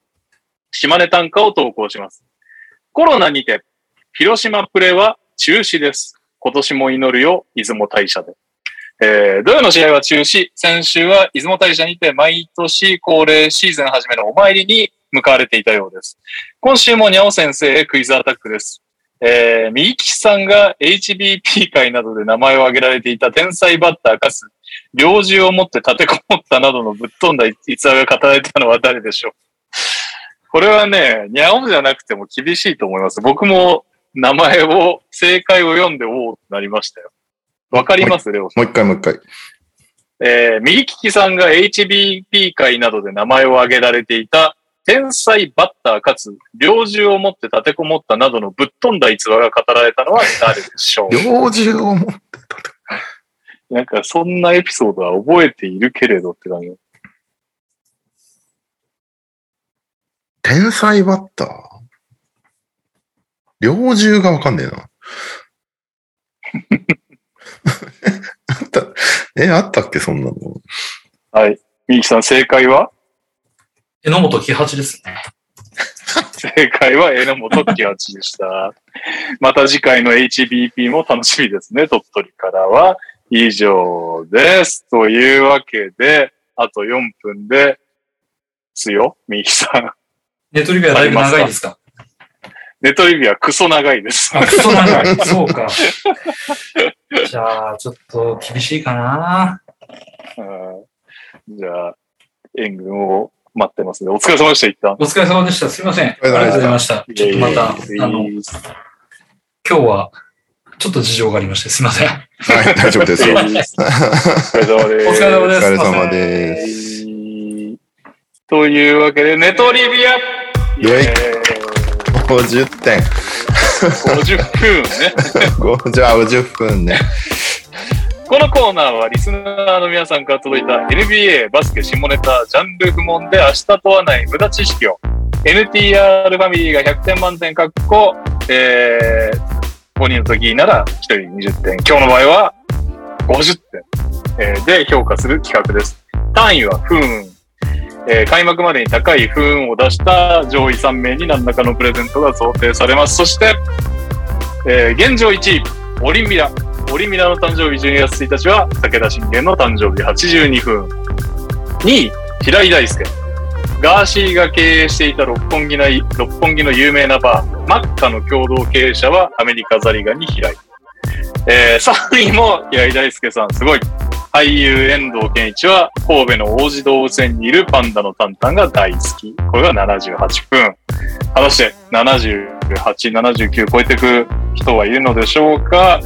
島根短歌を投稿します。コロナにて、広島プレは中止です。今年も祈るよ、出雲大社で。えー、土曜の試合は中止。先週は出雲大社にて毎年恒例シーズン初めのお参りに向かわれていたようです。今週もにゃお先生へクイズアタックです。えー、右利きさんが HBP 会などで名前を挙げられていた天才バッターかつ、猟銃を持って立てこもったなどのぶっ飛んだ逸話が語られたのは誰でしょうこれはね、にゃおじゃなくても厳しいと思います。僕も名前を、正解を読んでおおなりましたよ。わかります？レオ。もう一回もう一回。えー、右利きさんが HBP 会などで名前を挙げられていた、天才バッターかつ、猟銃を持って立てこもったなどのぶっ飛んだ逸話が語られたのは誰でしょう猟銃を持ってなんか、そんなエピソードは覚えているけれどって感じ。天才バッター？猟銃がわかんねえな。あった、え、あったっけそんなの？はい。右利きさん、正解は？榎本喜八ですね。正解は榎本喜八でした。また次回の HBP も楽しみですね。鳥取からは以上です。というわけで、あと4分ですよ、右利きさん。ネトリビアだいぶ長いですか？ネトリビアクソ長いです。あ、クソ長い。そうか。じゃあ、ちょっと厳しいかな。うんじゃあ、援軍を待ってますね。お疲れ様でした、一旦。お疲れ様でした。すいません。ありがとうございました。ちょっとまた、あの、今日は、ちょっと事情がありまして、すいません。はい、大丈夫ですよ。お疲れ様です。お疲れ様です。お疲れ様す。です。というわけで、ネトリビアイェイ50点。50分ね。50分ね。このコーナーはリスナーの皆さんから届いた NBA、バスケ、下ネタ、ジャンル不問で明日問わない無駄知識を NTR ファミリーが100点満点確保、えー、5人の時なら1人20点。今日の場合は50点、えーで評価する企画です。単位は不運。えー開幕までに高い不運を出した上位3名に何らかのプレゼントが想定されます。そして、えー現状1位、オリンミラ。オリンミラの誕生日12月1日は武田信玄の誕生日82分。2位、平井大輔。ガーシーが経営していた六本木の六本木の有名なバー、マッカの共同経営者はアメリカザリガニ平井。えー、3位も平井大輔さん、すごい。俳優遠藤健一は神戸の王子動物園にいるパンダのタンタンが大好き。これが78分。果たして78、79超えていく人はいるのでしょうか？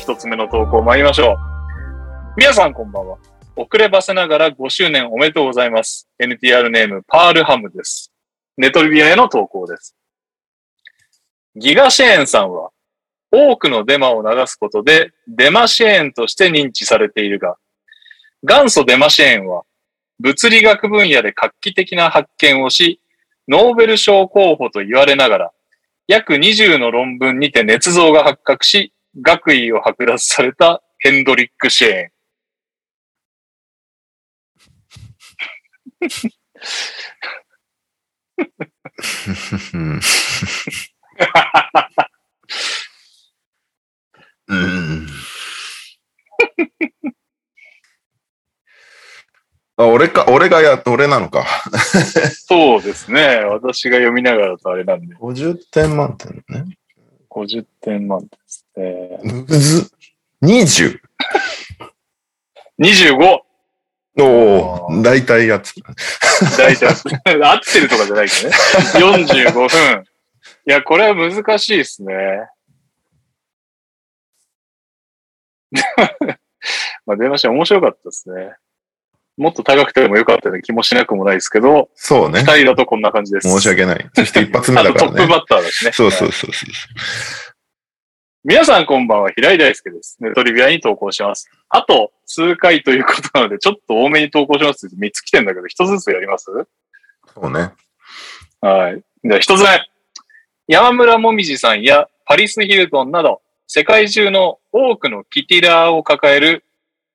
一つ目の投稿参りましょう。皆さんこんばんは。遅ればせながら5周年おめでとうございます。NTR ネームパールハムです。ネトリビアへの投稿です。ギガシェーンさんは、多くのデマを流すことで、デマシェーンとして認知されているが、元祖デマシェーンは、物理学分野で画期的な発見をし、ノーベル賞候補と言われながら、約20の論文にて捏造が発覚し、学位を剥奪されたヘンドリック・シェーン。うん。うん。あ、俺か、俺がや、俺なのか。そうですね。私が読みながらだとあれなんで、50点満点ね。50点満点ですね。むず。20。25! おお、大体やつ。大体、合ってるとかじゃないけどね。45分。いや、これは難しいですね。まあ、出ました。面白かったですね。もっと高くてもよかったような気もしなくもないですけど、そうね二。人だとこんな感じです。申し訳ない。そして一発目あだからね。とトップバッターだしね。そうそうはいそうそう。皆さんこんばんは、平井大輔です。ネトリビアに投稿します。あと数回ということなので、ちょっと多めに投稿しますって3つ来てんだけど、1つずつやります？そうね。はい。じゃあ一つ目。山村もみじさんやパリス・ヒルトンなど、世界中の多くのキティラーを抱える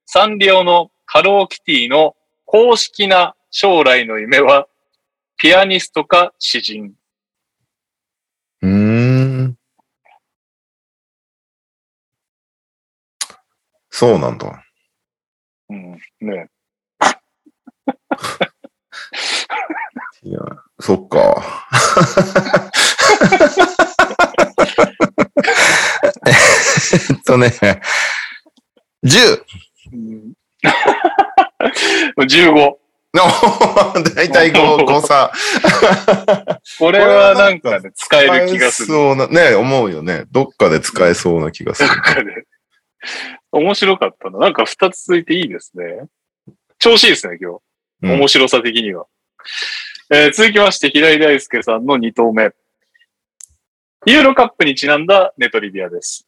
サンリオのハローキティの公式な将来の夢は、ピアニストか詩人。うーん。そうなんだ。うん。ねいや、そっか。えっとね、10! うん15。だいたい 5, 5差。これはなんかね、使える気がする。そうな、ね、思うよね。どっかで使えそうな気がする。なんかね、面白かったな。なんか2つ続いていいですね。調子いいですね、今日。うん面白さ的には。えー続きまして、平井大輔さんの2投目。ユーロカップにちなんだネトリビアです。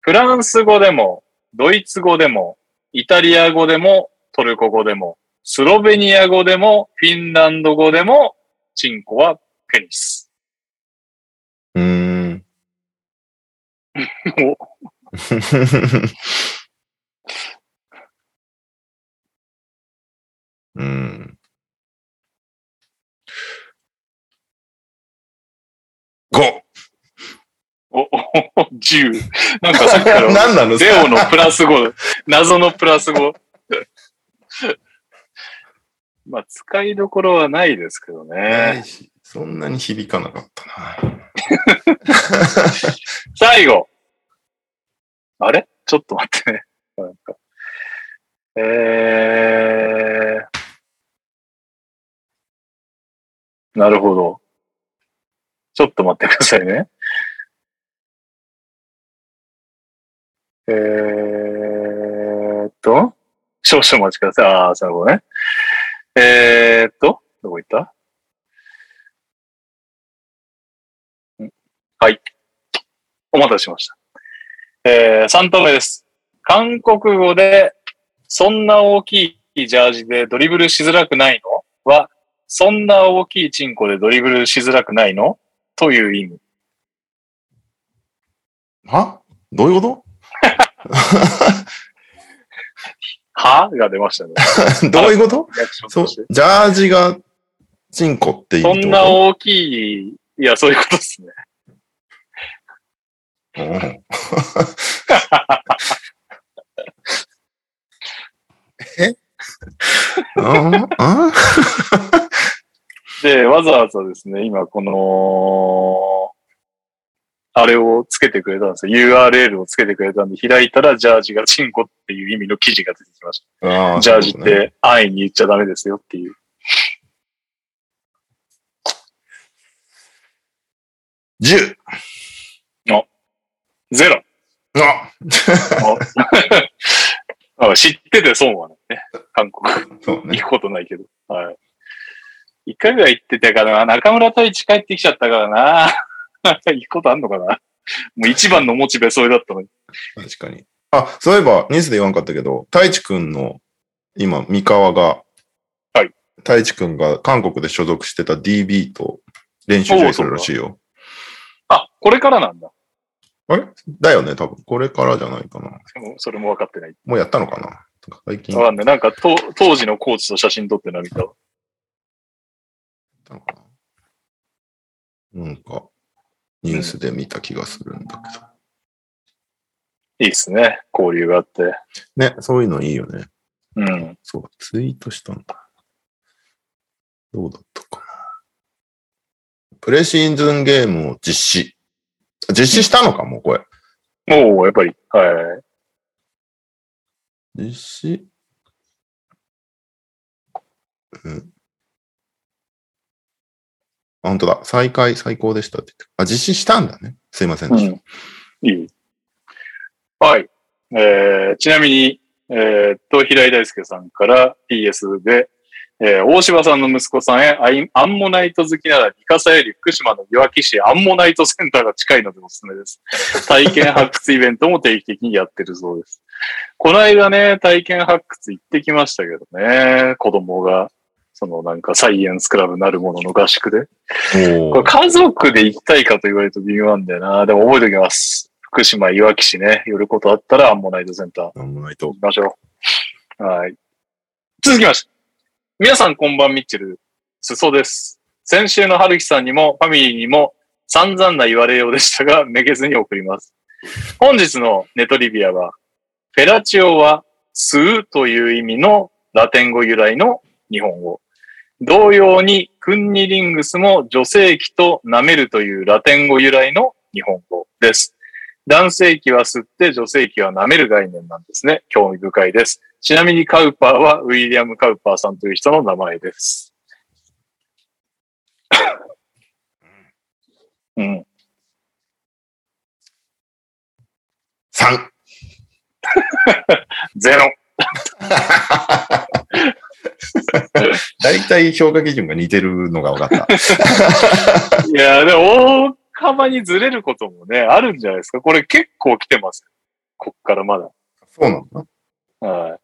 フランス語でも、ドイツ語でも、イタリア語でも、トルコ語でも、スロベニア語でも、フィンランド語でも、チンコはペニス。うーん。お うん。5! お、お、お10。なんかさっきから、何なのゼオのプラス5、謎のプラス5。まあ、使いどころはないですけどなね。そんなに響かなかったな。最後。あれ？ちょっと待ってね。なんかえー。なるほど。ちょっと待ってくださいね。えーっと、少々お待ちください。ああ、なるほどね。えーっと、どこ行った？はい。お待たせしました。えー、3投目です。韓国語で、そんな大きいジャージでドリブルしづらくないの？は、そんな大きいチンコでドリブルしづらくないの？という意味。は？どういうこは？が出ましたね。と どういうこと？そジャージがチンコっていうそんな大きい、いや、そういうことですね。うんえ？で、わざわざですね、今この、あれをつけてくれたんですよ。URL をつけてくれたんで、開いたらジャージがチンコっていう意味の記事が出てきましあた。ージャージって安易に言っちゃダメですよっていう。10! ゼロ。あ あ知ってて損はないね。韓国。そうね行く。ことないけど。はい。一回ぐらい行ってたからな。中村太一帰ってきちゃったからな。行くことあんのかなもう一番のモチベそれだったのに。確かに。あ、そういえば、ニュースで言わんかったけど、太一くんの、今、三河が、はい。太一くんが韓国で所属してた DB と練習試合するらしいよ。あ、これからなんだ。あれ？だよね、多分。これからじゃないかな。でもそれも分かってない。もうやったのかな？最近。わかんない。なんかと、当時のコーチと写真撮ってるの見たわ。たのかな？なんか、ニュースで見た気がするんだけど。いいっすね。交流があって。ね、そういうのいいよね。うん。そうだ、ツイートしたんだ。どうだったかな？プレシーズンゲームを実施。実施したのかもうこれ。もう、やっぱり。はい。実施うん。あ本当だ。再開、最高でしたって言って。あ、実施したんだね。すいませんでした。うん。いい。はい。えー、ちなみに、えーっと、平井大輔さんから PS で、えー大柴さんの息子さんへアイアンモナイト好きなら、三笠より福島のいわき市アンモナイトセンターが近いのでおすすめです。体験発掘イベントも定期的にやってるそうです。この間ね、体験発掘行ってきましたけどね、子供が、そのなんかサイエンスクラブなるものの合宿で。これ家族で行きたいかと言われると微妙なんだよな。でも覚えておきます。福島いわき市ね、寄ることあったらアンモナイトセンターなんもないと行。きましょう。はい。続きまして。皆さんこんばんミッチェル、すそです。先週の春樹さんにもファミリーにも散々な言われようでしたが、めげずに送ります。本日のネトリビアは、フェラチオは吸うという意味のラテン語由来の日本語。同様に、クンニリングスも女性器と舐めるというラテン語由来の日本語です。男性器は吸って女性器は舐める概念なんですね。興味深いです。ちなみにカウパーはウィリアム・カウパーさんという人の名前です。うん。3! ゼロ。大体評価基準が似てるのが分かった。いや、でも大幅にずれることもね、あるんじゃないですか。これ結構来てます。こっからまだ。そうなんだ。はい。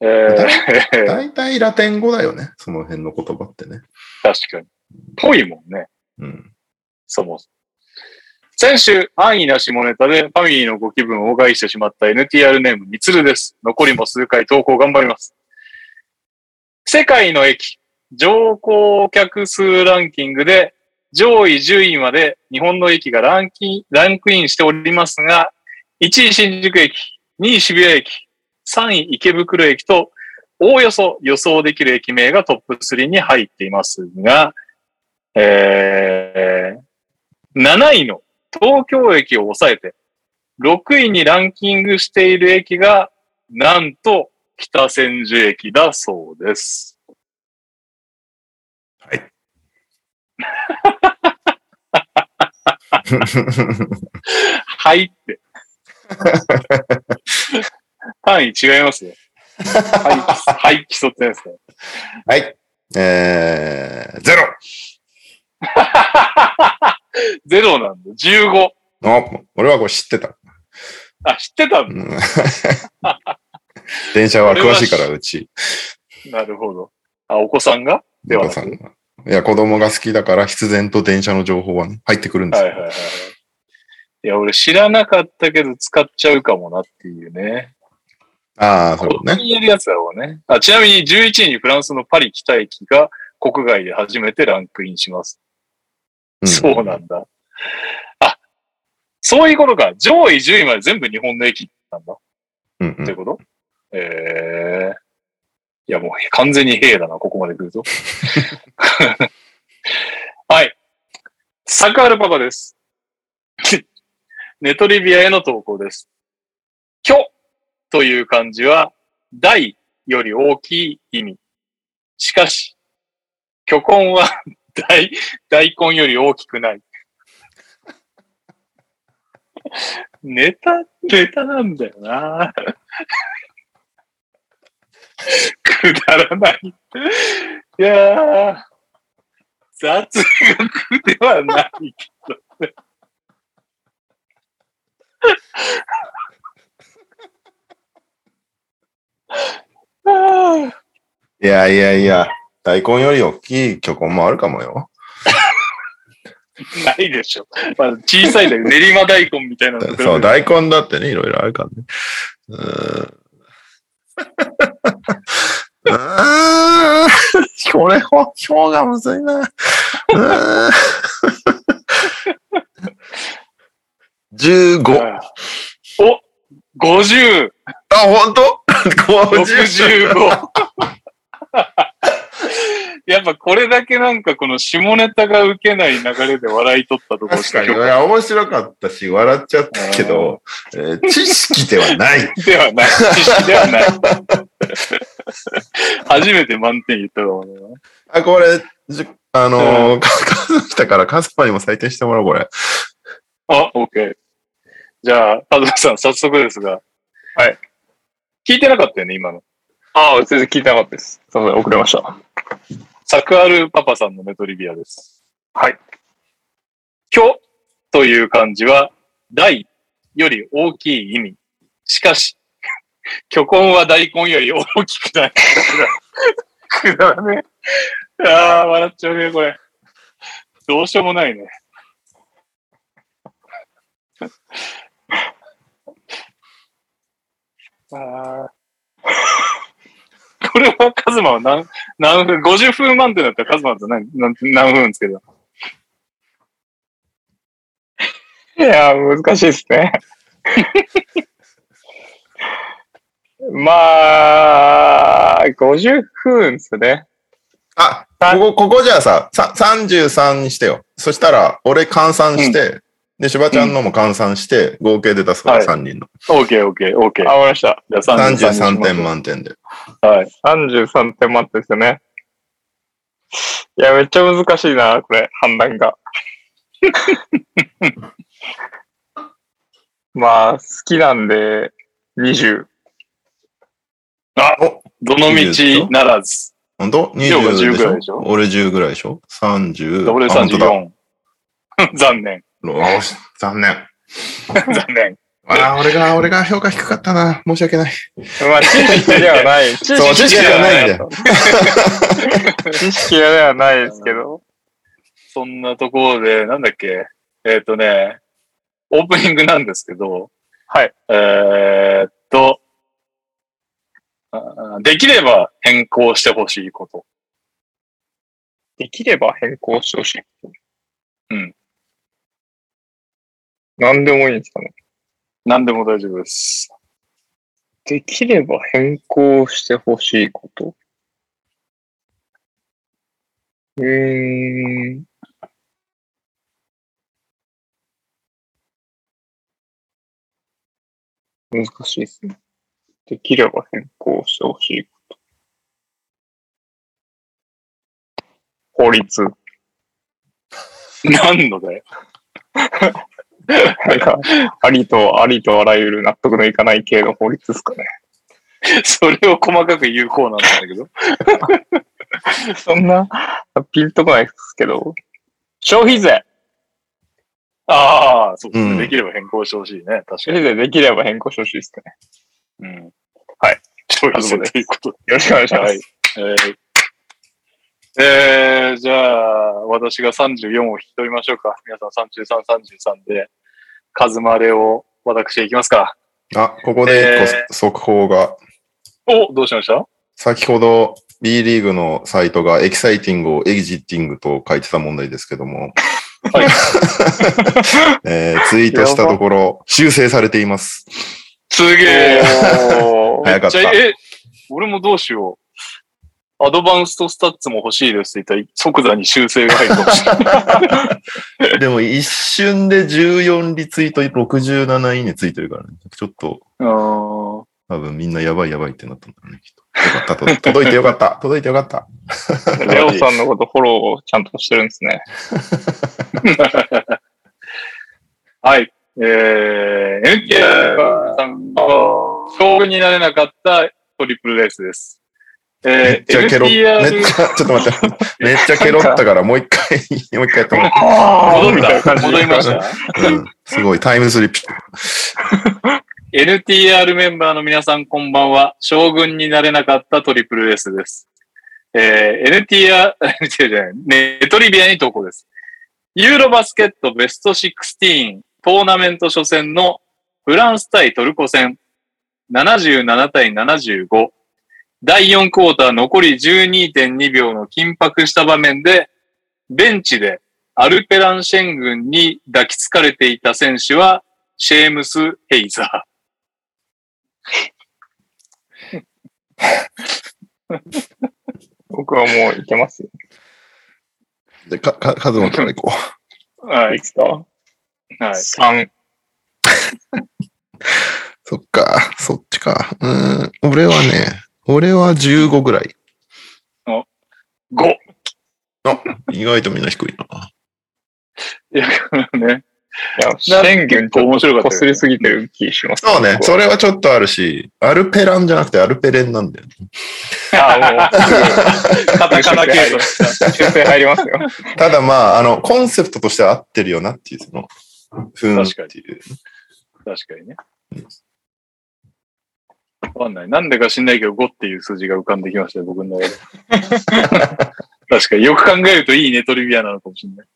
えー、大体ラテン語だよね。その辺の言葉ってね。確かに。ぽいもんね。うん。そもそも。先週、安易な下ネタでファミリーのご気分を害してしまった NTR ネームみつるです。残りも数回投稿頑張ります。世界の駅、乗降客数ランキングで上位10位まで日本の駅がランキンランクインしておりますが、1位新宿駅、2位渋谷駅、3位池袋駅と、おおよそ予想できる駅名がトップ3に入っていますが、えー、7位の東京駅を抑えて、6位にランキングしている駅が、なんと北千住駅だそうです。はい。はいって。単位違いますよ。はい、はい、競ってないですかはい。えー、ゼロ ゼロなんだ。15。あ、俺はこれ知ってた。あ、知ってたんうん電車は詳しいから、うち。だ。なるほど。あ、お子さんが？ではなくお母さんがいや、子供が好きだから必然と電車の情報はね、入ってくるんですよ。はいはいはいはい。いや、俺知らなかったけど使っちゃうかもなっていうね。ああ、そうね。こにやるやつだろうね。あちなみに11位にフランスのパリ北駅が国外で初めてランクインします。うんそうなんだ。あ、そういうことか。上位10位まで全部日本の駅なんだ。うんうんってこと、ええいや、もう完全に兵だな、ここまで来ると。はい。サクアルパパです。ネトリビアへの投稿です。虚という漢字は大より大きい意味。しかし、虚根は 大、大根より大きくない。ネタ、ネタなんだよな。くだらない。いやー、雑学ではないけど。いやいやいや、大根より大きい巨根もあるかもよ。ないでしょ。まあ、小さいだよ。練馬大根みたいなそう、大根だってね、いろいろあるからね。うーん。うーんこれ、表がむずいな。うーん15。お !50! あ、本当 ?50。65! やっぱこれだけなんかこの下ネタが受けない流れで笑い取ったとこ確かに、いや、面白かったし、笑っちゃったけど、えー知識ではない。ではない。知識ではない。初めて満点言ったかもね。あ、これ、じあのー、か、かずきたから、カズマにも採点してもらおう、これ。あ、OK。じゃあ、カズマさん、早速ですが。はい。聞いてなかったよね、今の。ああ、全然聞いてなかったです。すいません、遅れました。サクアルパパさんのメトリビアです。はい。巨という漢字は、大より大きい意味。しかし、巨根は大根より大きくない。くだらねえ。ああ、笑っちゃうね、これ。どうしようもないね。あ ーこれはカズマは何、何分、50分満点だったらカズマだと何、何何分ですけど。いやー、難しいですね。まあ、50分ですね。あ、ここ、ここじゃあさ、さ33にしてよ。そしたら、俺換算して、で、しばちゃんのも換算して、合計で出すから、はい3人の。オーケーオーケーオーケー。あ、わかりました。じゃあ33点満満点で。はい。33点満点ですよね。いや、めっちゃ難しいな、これ、判断が。まあ、好きなんで、20。あおどの道ならず。本当？量が ?20 10ぐらいでしょ？ょ俺10ぐらいでしょ ?30。俺あ本当だ34。残念。よし、残念。残念。ああ、俺が、俺が評価低かったな。申し訳ない。まあ、知識ではない。知 そう知識ではないんだよ知識ではないですけど。そんなところで、なんだっけ。えっ、とね、オープニングなんですけど、はい。えーっと、あできれば変更してほしいこと。できれば変更してほしい。うん。何でもいいんですかね。何でも大丈夫です。できれば変更してほしいこと。うーん。難しいですね。できれば変更してほしいこと。法律。何のだよ。なんか、ありと、ありとあらゆる納得のいかない系の法律ですかね。それを細かく言うコーナーなんだけど。そんな、ピンとこないですけど、消費税ああ、そうですね、うんできれば変更してほしいね。確かに。消費税できれば変更してほしいですかね。うん。はい。消費税ということで。よろしくお願いします。はい。えーえーじゃあ、私が34を引き取りましょうか。皆さん33、33で、カズマレを私いきますか。あ、ここで一え個速報が、お、どうしました？先ほど B リーグのサイトがエキサイティングをエグジッティングと書いてた問題ですけども、はい。えーツイートしたところ修正されています。すげえ。早かったえ、俺もどうしよう。アドバンストスタッツも欲しいですって言ったら即座に修正が入るかもしれない。でも一瞬で14リツイート67いいねついてるからね。ちょっと多分みんなやばいやばいってなったんだろうね。きっとよかったと。届いてよかった。届いてよかった。レオさんのことフォローをちゃんとしてるんですね。はい。えー、NK さんが、勝負になれなかったトリプルレースです。めえっちゃケロ、めっちゃ、ちょっと待って。めっちゃケロったから、もう一回、もう一回やってもらっ戻った戻りました？て。うん。すごい、タイムスリップ。NTR メンバーの皆さんこんばんは。将軍になれなかったトリプル S です。えー NTR、NTR じゃない、ネトリビアに投稿です。ユーロバスケットベスト16トーナメント初戦のフランス対トルコ戦77対75第4クォーター残り12.2秒の緊迫した場面でベンチでアルペランシェン軍に抱きつかれていた選手はシェームス・ヘイザー。僕はもういけますよ。で、か、か、カズマから行こはいい。つか？はい。?3。う。そっか、そっちか。うーん、俺はね、俺は15ぐらい。5! 意外とみんな低いな。いや、ね。いや、シェンゲン結構面白かったよねこすりすぎてる気します。そうね、それ。れはちょっとあるし、アルペランじゃなくてアルペレンなんだよね。あもう、カタカナ系とした。修正入りますよ。ただまあ、あの、コンセプトとしては合ってるよなっていう、その、ふんっていう。確かにね。わかんない。なんでか知んないけど5っていう数字が浮かんできましたよ、僕の中で。確かによく考えるといいネトリビアなのかもしれない。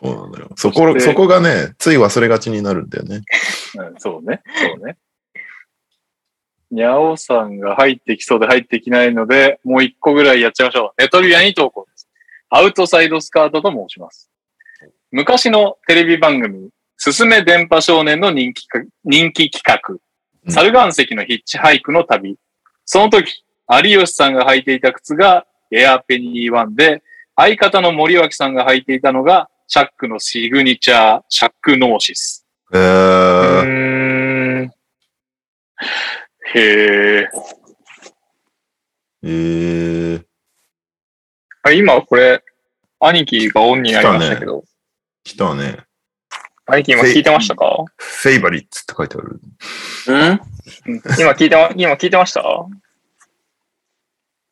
そうなんだよ。そこ、そこがね、つい忘れがちになるんだよね。うん、そうね。そうね。にゃおさんが入ってきそうで入ってきないので、もう一個ぐらいやっちゃいましょう。ネトリビアに投稿です。アウトサイドスカートと申します。昔のテレビ番組、すすめ電波少年の人気か人気企画、うん猿岩石のヒッチハイクの旅。その時、有吉さんが履いていた靴がエアペニーワンで、相方の森脇さんが履いていたのが、シャックのシグニチャー、シャックノーシス。えうー。へえ。えー、あ今これ、兄貴がオンになりましたけど、来たね。兄貴今聞いてましたか？フェイバリッツって書いてある。ん？今聞いてま、今聞いてました？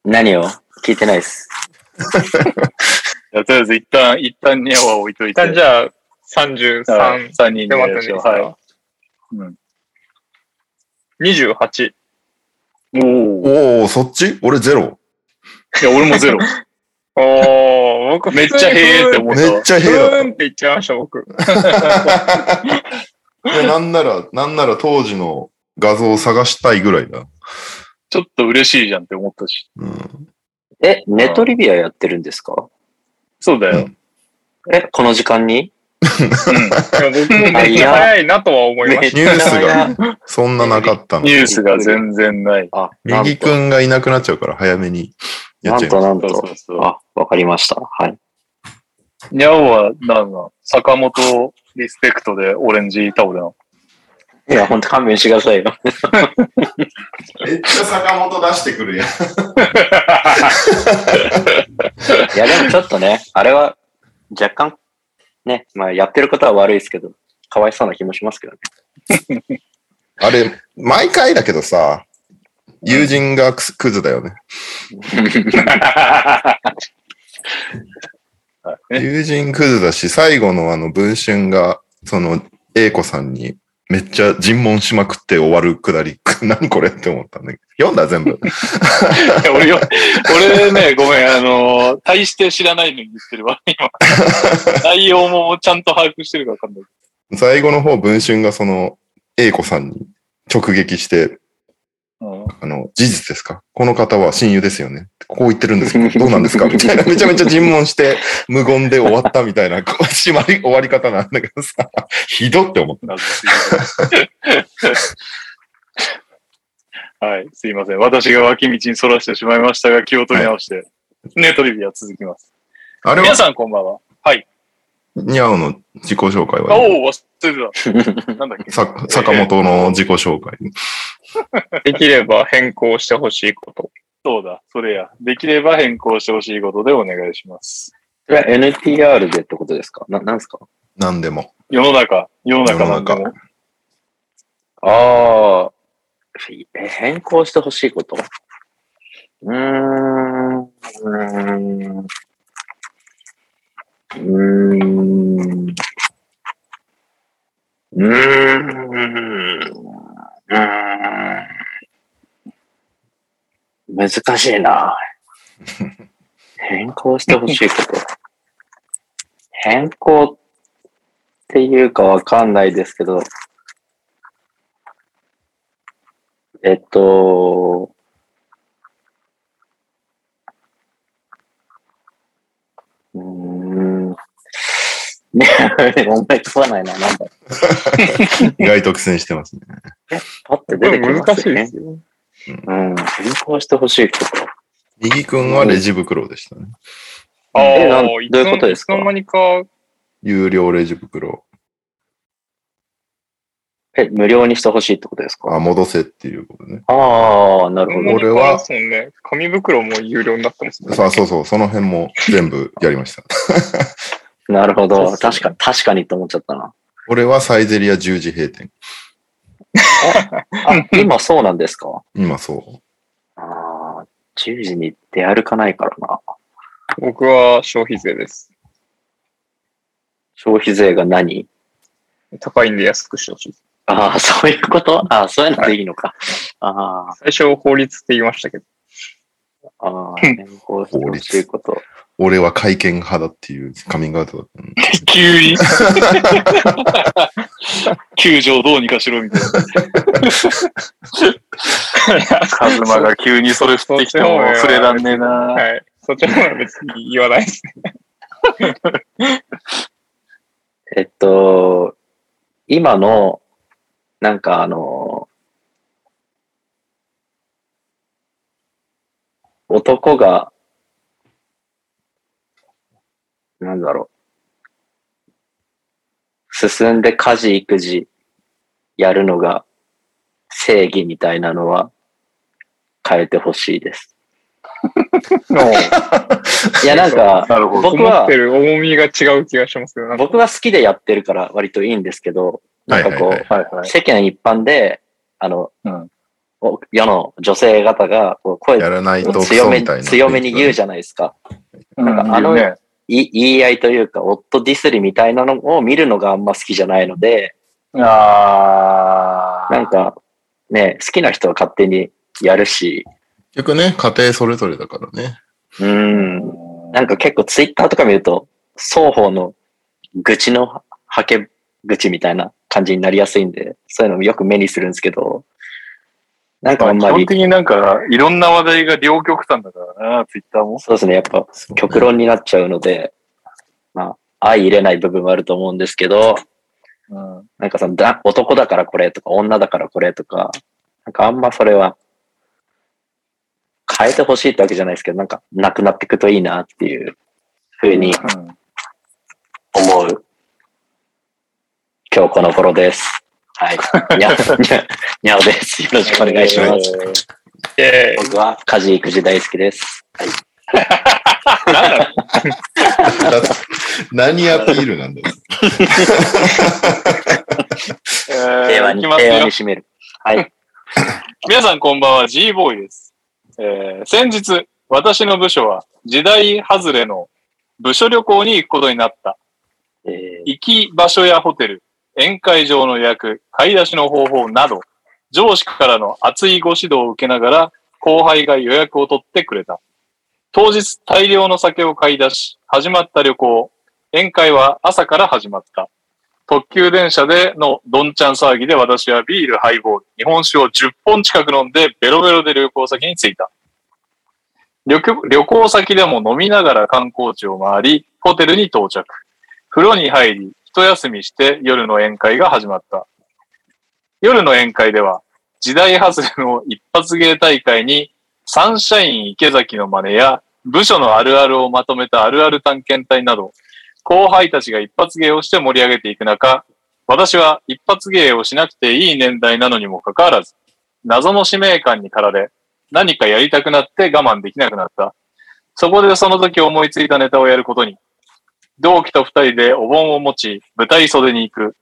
何を？聞いてないです。じゃあとりあえず一旦、一旦ニャオは置いとい一て。旦じゃあ、はい33三人で出ますねやりましょう。ははい。い。28。おお。おおそっち？俺ゼロ。いや、俺もゼロ。おー、僕めっちゃへーって思ったわ。めっちゃふ平だっーんって言っちゃいました、僕。なんなら、なんなら当時の画像を探したいぐらいだ。ちょっと嬉しいじゃんって思ったし。うん。え、ネトリビアやってるんですか？そうだよ。え、この時間に？いや僕もめっちゃ早いなとは思いましニュースがそんななかったのニ。ュースが全然ない。あ、なん右くと、んがいなくなっちゃうから早めにやなんとっちゃいまなんとそうそう。そう。あ、わかりました。はい。ニャオは、なんだ、坂本リスペクトでオレンジタオルなの？いや、ほんと勘弁してくださいよ。す。めっちゃ坂本出してくるやん。いや、でもちょっとね、あれは若干、ね、まあやってることは悪いですけど、かわいそうな気もしますけどね。あれ、毎回だけどさ、友人がクズだよね。ね友人クズだし、最後のあの文春が、その、英子さんにめっちゃ尋問しまくって終わるくだり、何これって思ったんだけど。読んだ全部。俺よ、俺ね、ごめん、あの、大して知らないのに言ってるわ、今。内容もちゃんと把握してるかわかんない。最後の方、文春がその、英子さんに直撃して、うんあの、事実ですか？この方は親友ですよね。こう言ってるんですけど、どうなんですか？みたいな、めちゃめちゃ尋問して、無言で終わったみたいな、こう締まり、終わり方なんだけどさ、ひどって思った。はい、すいません。私が脇道にそらしてしまいましたが、気を取り直して、ネトリビア続きます。あれは、皆さんこんばんは。はい。ニャオの自己紹介あは、おお、忘れてた。なんだっけ？さ坂本の自己紹介。できれば変更してほしいこと。そうだ、それや。できれば変更してほしいことでお願いします。それは NTR でってことですか？な、なんですか？何でも。世の中、世の中。ああ、え変更してほしいこと？うーん。うーん。うーん。う。ん。難しいな。変更してほしいこと。変更っていうかわかんないですけど、えっと、うーん。ね、思いつかないな、なんだ。意外と苦戦してますね。パッて出てきま難し。いですよ。うん。変更してほしいこと。右くんはレジ袋でしたね。ああ、どういうことですか？いつの間にか、有料レジ袋。え、無料にしてほしいってことですか？あ、戻せっていうことね。ああ、なるほど。俺はそうね、紙袋も有料になってますね。さあ、そうそう、その辺も全部やりました。なるほど。確かに、確かにと思っちゃったな。俺はサイゼリア10時閉店。あ、今そうなんですか？今そああ、10時に出歩かないからな。僕は消費税です。消費税が何？高いんで安くしてほしい。ああ、そういうこと？ああ、そういうのでいいのか。あ最初法律って言いましたけど。あ、ああ、変更してほしいこと。う。俺は会見派だっていうカミングアウトだったの。急に。球場どうにかしろみたいな。カズマが急にそれ振ってきても触れらんねえな。はい。そっちの方は別に言わないですね。えっと、今の、なんかあの、男が、なんだろう。進んで家事育児やるのが正義みたいなのは変えてほしいです。いや、なんか、なるほど。僕は思ってる重みが違う気がします僕は好きでやってるから割といいんですけど、なんかこう。世間一般で、あの、うんお世の女性方がこう声やらないとク強め。強めに言うじゃないですか。うんなんかあのい言い合いというか、夫ディスりみたいなのを見るのがあんま好きじゃないので、あなんかね、好きな人は勝手にやるし、結局ね、家庭それぞれだからね。うん、なんか結構ツイッターとか見ると、双方の愚痴のはけ口みたいな感じになりやすいんで、そういうのもよく目にするんですけど、なんかあん基まり、本的になんか、いろんな話題が両極端だからな、ツイッターも。そうですね、やっぱ極論になっちゃうので、まあ、相入れない部分はあると思うんですけど、うん。なんかそのだ男だからこれとか女だからこれとか、なんかあんまそれは変えてほしいってわけじゃないですけど、なんかなくなっていくといいなっていうふうにうん思う今日この頃です。はい。にゃ、にゃ、にゃおです。よろしくお願いします。えー僕は家事育児大好きです。はい。何アピールなんだよ。え平和に、ーいきますよ平和に。締める。はい。皆さんこんばんは、G ボーイです。えー先日、私の部署は時代外れの部署旅行に行くことになった。えー行き場所やホテル、宴会場の予約、買い出しの方法など、上司からの熱いご指導を受けながら、後輩が予約を取ってくれた。当日大量の酒を買い出し、始まった旅行。宴会は朝から始まった。特急電車でのどんちゃん騒ぎで私はビール、ハイボール、日本酒を10本近く飲んでベロベロで旅行先に着いた。旅旅行先でも飲みながら観光地を回り、ホテルに到着。風呂に入り、一休みして夜の宴会が始まった。夜の宴会では、時代外れの一発芸大会に、サンシャイン池崎の真似や、部署のあるあるをまとめたあるある探検隊など、後輩たちが一発芸をして盛り上げていく中、私は一発芸をしなくていい年代なのにもかかわらず、謎の使命感に駆られ、何かやりたくなって我慢できなくなった。そこでその時思いついたネタをやることに、同期と二人でお盆を持ち、舞台袖に行く。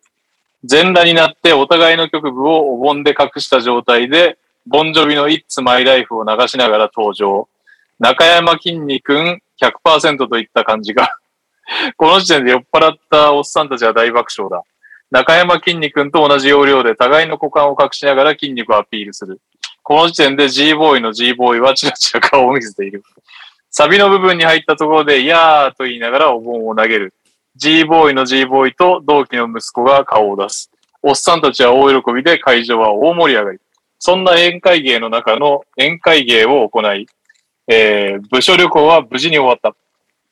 全裸になってお互いの局部をお盆で隠した状態で、ボンジョビの It's My Life を流しながら登場。中山きんに君100%といった感じが。この時点で酔っ払ったおっさんたちは大爆笑だ。中山きんに君と同じ要領で互いの股間を隠しながら筋肉をアピールする。この時点で G ボーイの G ボーイはチラチラ顔を見せている。サビの部分に入ったところで、やーと言いながらお盆を投げる。G ボーイの G ボーイと同期の息子が顔を出す。おっさんたちは大喜びで会場は大盛り上がり。そんな宴会芸の中の宴会芸を行い、えー、部署旅行は無事に終わった。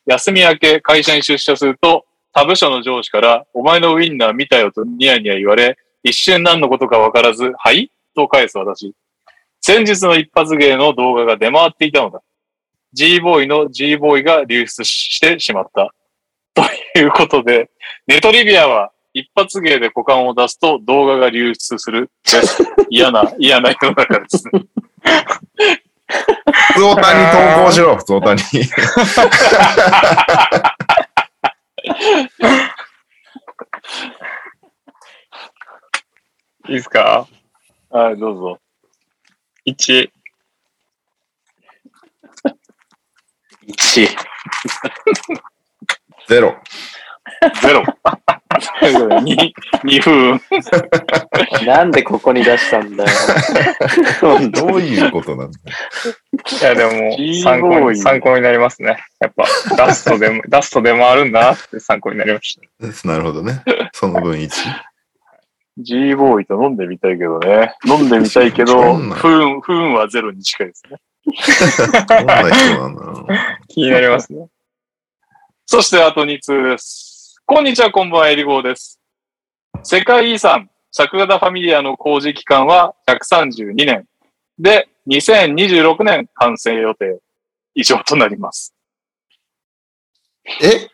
休み明け会社に出社すると、他部署の上司から、お前のウィンナー見たよとニヤニヤ言われ、一瞬何のことかわからず、はい？と返す私。先日の一発芸の動画が出回っていたのだ。G ボーイの G ボーイが流出してしまった。ということで、ネトリビアは一発芸で股間を出すと動画が流出するです。嫌な、嫌な世の中ですね。普通オタに投稿しろ、普通オタに。いいですか？はい、どうぞ。?1、1。ゼロ。ゼロ。2、2分。なんでここに出したんだよ。どういうことなんだいや、でも参考に、参考になりますね。やっぱ、ダストでも、ダストでもあるんだなって参考になりました。なるほどね。その分1。G ボーイと飲んでみたいけどね。飲んでみたいけど、不運、不運はゼロに近いですね。どんな人なんだろう。気になりますね。そしてあと2通です。こんにちは、こんばんは、エリゴーです。世界遺産、サグラダ・ファミリアの工事期間は132年。で、2026年完成予定。以上となります。え？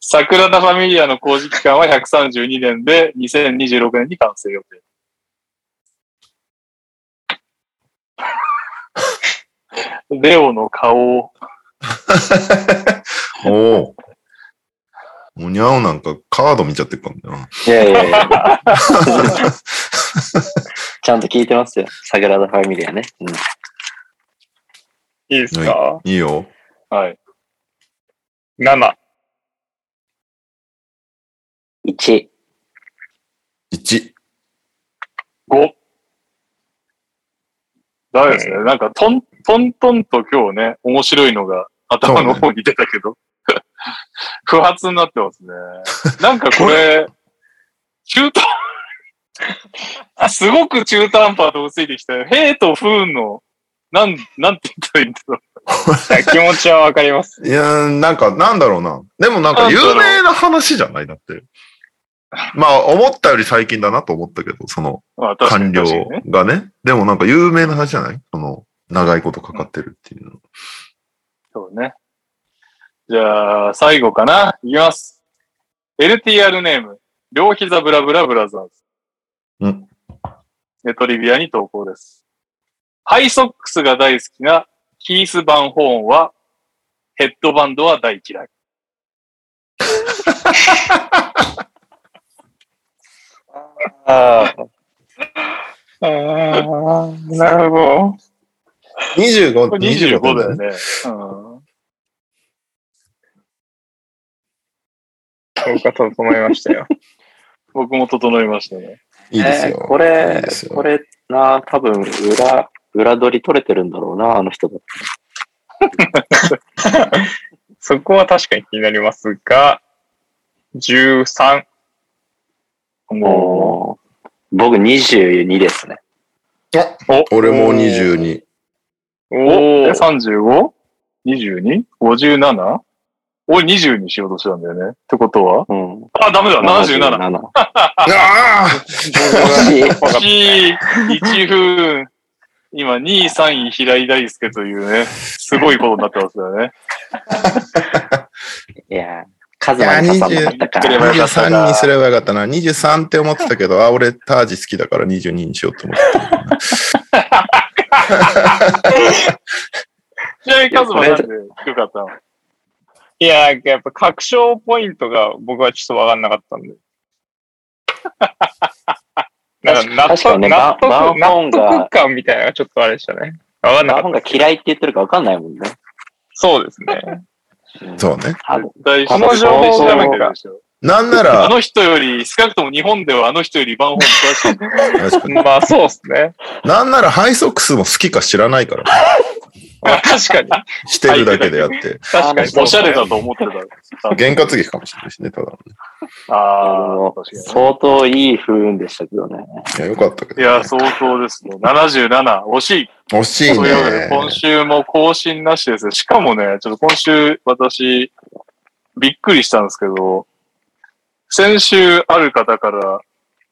サグラダ・ファミリアの工事期間は132年で、2026年に完成予定。レオの顔を、おお。おにゃおなんかカード見ちゃってるからな。いやいやいや。ちゃんと聞いてますよ。サグラダ・ファミリアね。うん、いいですか？いいよ。はい。?7。1。1。5。ダメですね。なんか、トン、トントンと今日ね、面白いのが頭の方に出たけど、不発になってますね。なんかこれ、中途、すごく中途半端とついてきたよ。ヘイとフーンの、なん、なんて言ったらいいんだろう。気持ちはわかります。いやー、なんか、なんだろうな。でもなんか有名な話じゃないだって。まあ、思ったより最近だなと思ったけど、その官僚。がね。でもなんか有名な話じゃない？その、長いことかかってるっていうの。そうね。じゃあ、最後かな？いきます。LTR ネーム、両膝ブラブラブラザーズ。うん。ネトリビアに投稿です。ハイソックスが大好きなキース・バンホーンは、ヘッドバンドは大嫌い。ああ。ああ、なるほど。25、これ25だよね。ね。うん。そうか、整いましたよ。僕も整いましたね。いいですよ。えーこいいれです、よこれな、多分裏、裏取り取れてるんだろうな、あの人だって。そこは確かに気になりますが、13。ももう、僕22ですね。俺も22。う、おえ 35?22?57? 俺20にしようとしたんだよね。ってことは？うん。あ、ダメだ、77。77。ああ1、1分。今、2位、3位、平井大輔というね、すごいことになってますよね。いや、カズマに挟んなかったかいやら。23にすればよかったな。23って思ってたけど、あ、俺タージ好きだから22にしようと思って ちなみに、カズマなんで低かったのいや、やっぱ確証ポイントが僕はちょっとわかんなかったんで。なんか納確かにね得、納得、納が得感みたいなのがちょっとあれでしたね。わかんなかった。が嫌いって言ってるか分かんないもんね。そうですね。そうね。多分大この情報調がべてるでしょ。なんなあら、の人より、少なくとも日本ではあの人よりバンホーン詳しい。まあそうですね。なんならハイソックスも好きか知らないから、まあ確かに。してるだけであって、確かにおしゃれだと思ってるだろう。験担ぎかもしれないしね、ただのね。ああ、確かにね。相当いい不運でしたけどね。いや、よかったけど、いや、相当ですね。77、惜しい。惜しいというわけで、ね。今週も更新なしですね。しかもね、ちょっと今週、私、びっくりしたんですけど、先週ある方から、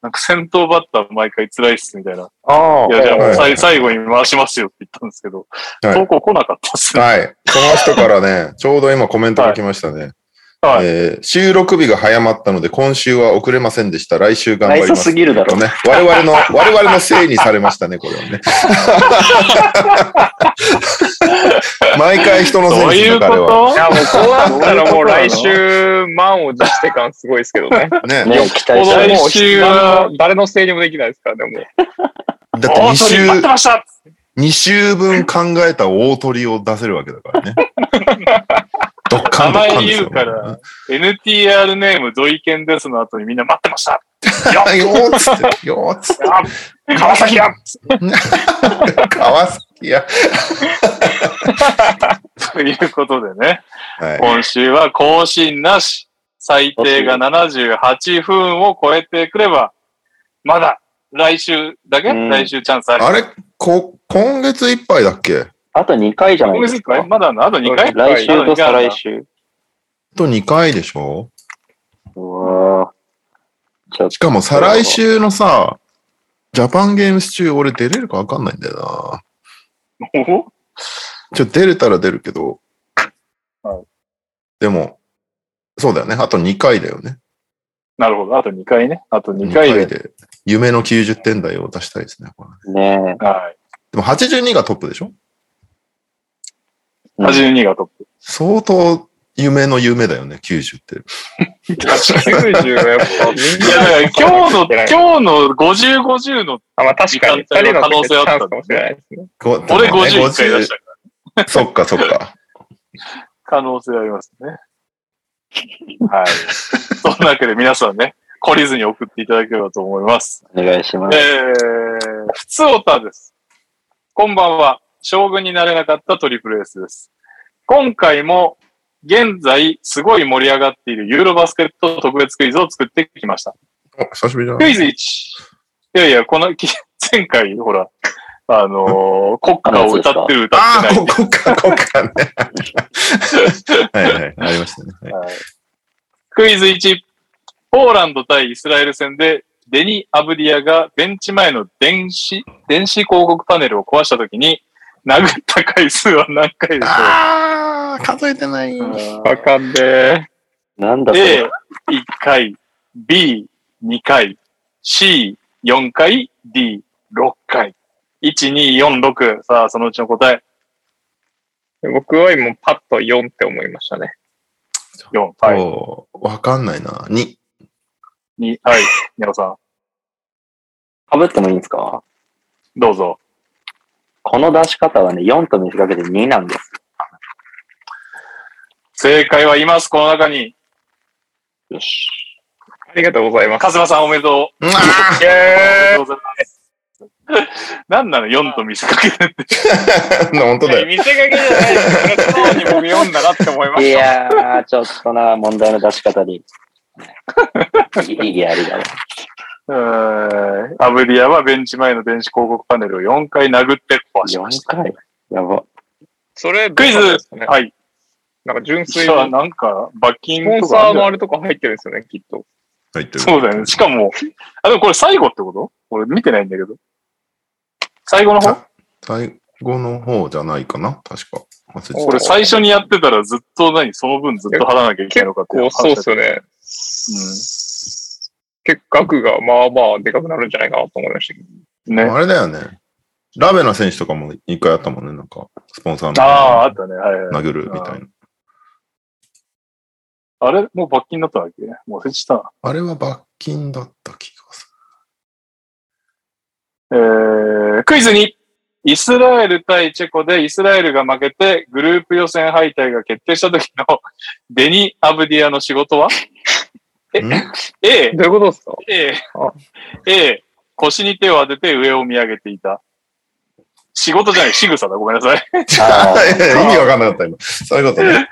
なんか先頭バッター毎回辛いっすみたいな。あいや、じゃあもうはい最最後に回しますよって言ったんですけど、はい投稿来なかったっすね。はい。その人からね、ちょうど今コメントが来ましたね。はいえー収録日が早まったので、今週は遅れませんでした。来週頑張ります。すぎるだろとね。我々の、我々のせいにされましたね、これはね。毎回人のせいにする彼は。こいや、もうこうなったらもう来週、満を持して感すごいですけどね。ね。ね、期待したい。もう来週は誰のせいにもできないですからね、もう。だって2と大鳥待っ週て、ました二週分考えた大鳥を出せるわけだからね。ドッカンドッカンですよ。名前言うから NTR ネーム土井健ですの後にみんな待ってました よーっつって、よーっつって。あ川崎や 川崎や。ということでね、はい。今週は更新なし、最低が78分を超えてくれば、まだ来週だけ、うん来週チャンスある。あれ？こ、今月いっぱいだっけ？あと2回じゃないですか？まだな、あと2回？来週と再来週。あと2回でしょ？うわしかも再来週のさ、ジャパンゲームス中俺出れるかわかんないんだよな。お？ちょ、出れたら出るけど。はいでも、そうだよね。あと2回だよね。なるほど。あと2回ね。あと2 2回で。回で。夢の90点台を出したいですね。これとねはい。でも82がトップでしょ？うん82がトップ。相当夢の夢だよね、90って。90はやっぱみんいや、だからな、今日の、今日、今日の50、50の、あ、まあ確かに、時間帯の可能性はあったかもしれないですね。こ俺でもね51回出したから、そっかそっか。可能性ありますね。はい。そんなわけで皆さんね、懲りずに送っていただければと思います。お願いします。えー、ふつおたです。こんばんは。将軍になれなかったトリプルエースです。今回も、現在、すごい盛り上がっているユーロバスケット特別クイズを作ってきました。お久しぶりだなクイズ1。いやいや、この、き前回、ほら、あのー 国歌を歌ってる歌ああ、ってないここか、ここかね。はいはい、ありましたね。はいはいクイズ1。ポーランド対イスラエル戦で、デニ・アブディアがベンチ前の電子、電子広告パネルを壊したときに、殴った回数は何回でしょああ、数えてない。うわかんねえ。なんだそれ？?A、1回、B、2回、C、4回、D、6回。1、2、4、6。さあ、そのうちの答え。僕は今パッと4って思いましたね。4。はい。わかんないな。2。2、はい。宮尾さん、被ってもいいんですか？どうぞ。この出し方はね、4と見せかけて2なんです。正解はいます、この中に。よし。ありがとうございます。カズマさんおめでとう。うわおめでとうございます。何なの ?4 と見せかけてって。ー 本当だよ。見せかけじゃないです。素直に僕読んだなって思いまいした。やー、ちょっとな、問題の出し方に。意義ありだわ。えーアブリアはベンチ前の電子広告パネルを4回殴って壊しまし4た。回？やば。それ、クイズね？はい。なんか純粋じゃあに、なんか、罰金スポンとかあるんじゃないサーのあれとか入ってるんですよね、きっと。入ってる。そうだよね。しかも、あ、でもこれ最後ってこと？俺見てないんだけど。最後の方？最後の方じゃないかな？確か。これ最初にやってたらずっと何？その分ずっと払わなきゃいけないのかってそうっすよ。よね。結果額がまあまあでかくなるんじゃないかなと思いましたけど。ね。あれだよね。ラベナ選手とかも一回あったもんね。なんか、スポンサーああ、あのったね。はいはい。殴るみたいな。あれもう罰金だったんだっけ？もう忘れちゃったな。あれは罰金だった気がすえー、クイズに、イスラエル対チェコでイスラエルが負けてグループ予選敗退が決定した時のデニ・アブディアの仕事は？えん ?A、どういうことですか？A あ、A、腰に手を当てて上を見上げていた。仕事じゃない、仕草だ。ごめんなさい。意味わかんなかった今。そういうことね。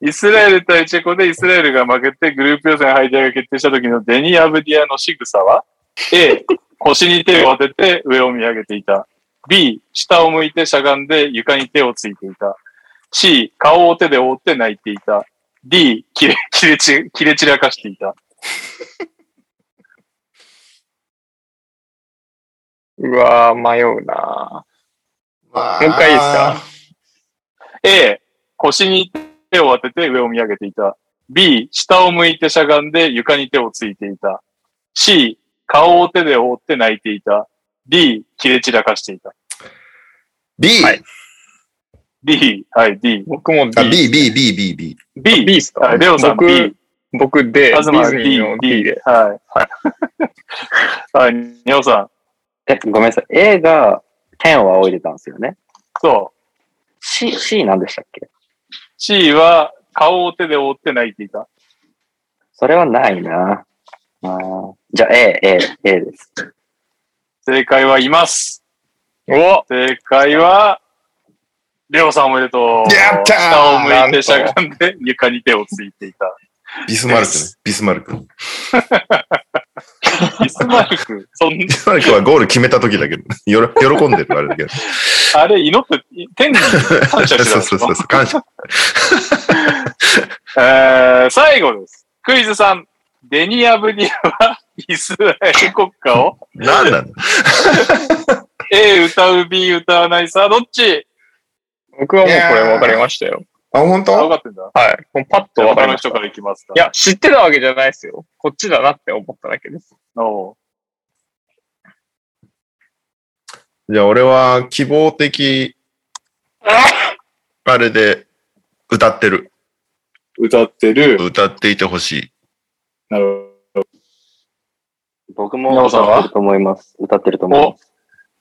イスラエル対チェコでイスラエルが負けてグループ予選敗退が決定した時のデニ・アブディアの仕草は ?A、腰に手を当てて上を見上げていた。B、下を向いてしゃがんで床に手をついていた。C、顔を手で覆って泣いていた。D、切れ、切れち、切れ散らかしていた。うわー、迷うなももう一回いいですか？A、腰に手を当てて上を見上げていた。B、下を向いてしゃがんで床に手をついていた。C、顔を手で覆って泣いていた。D、切れ散らかしていた。B! はい D、はい、D。僕も B。あ、B、B、B、B、B。B、B ですか？はい、レオさん僕 B。僕で、デカズマィズニー D の、D で。はい。はい。ニオさん。え、ごめんなさい。A が天を仰いでたんですよね。そう。C、C なんでしたっけ？C は顔を手で覆って泣いていた。それはないな。あーじゃあ A、A、A です。正解はいます。お正解は、レオさんおめでとう。やったー下を向いてしゃがんで床に手をついていた。ビスマルクね。ビスマルク。ビ ビスマルク、そんスマルクはゴール決めた時だけど、よろ喜んでるあれだけど。あれ祈って、天に感謝してた そうそうそうそう、感謝。えー、最後です。クイズさん。デニアブディアはイスラエル国歌を？なんなの？A 歌う B 歌わないさあどっち？僕はもうこれ分かりましたよ。あ、本あ、分当かってんだ。はい。もうパッと分か他りました。の人からいきますか。いや、知ってたわけじゃないですよ。こっちだなって思っただけです。おうじゃあ俺は希望的、あれで歌ってる。歌ってる。歌っていてほしい。なるほど。僕も歌ってると思います。歌ってると思います。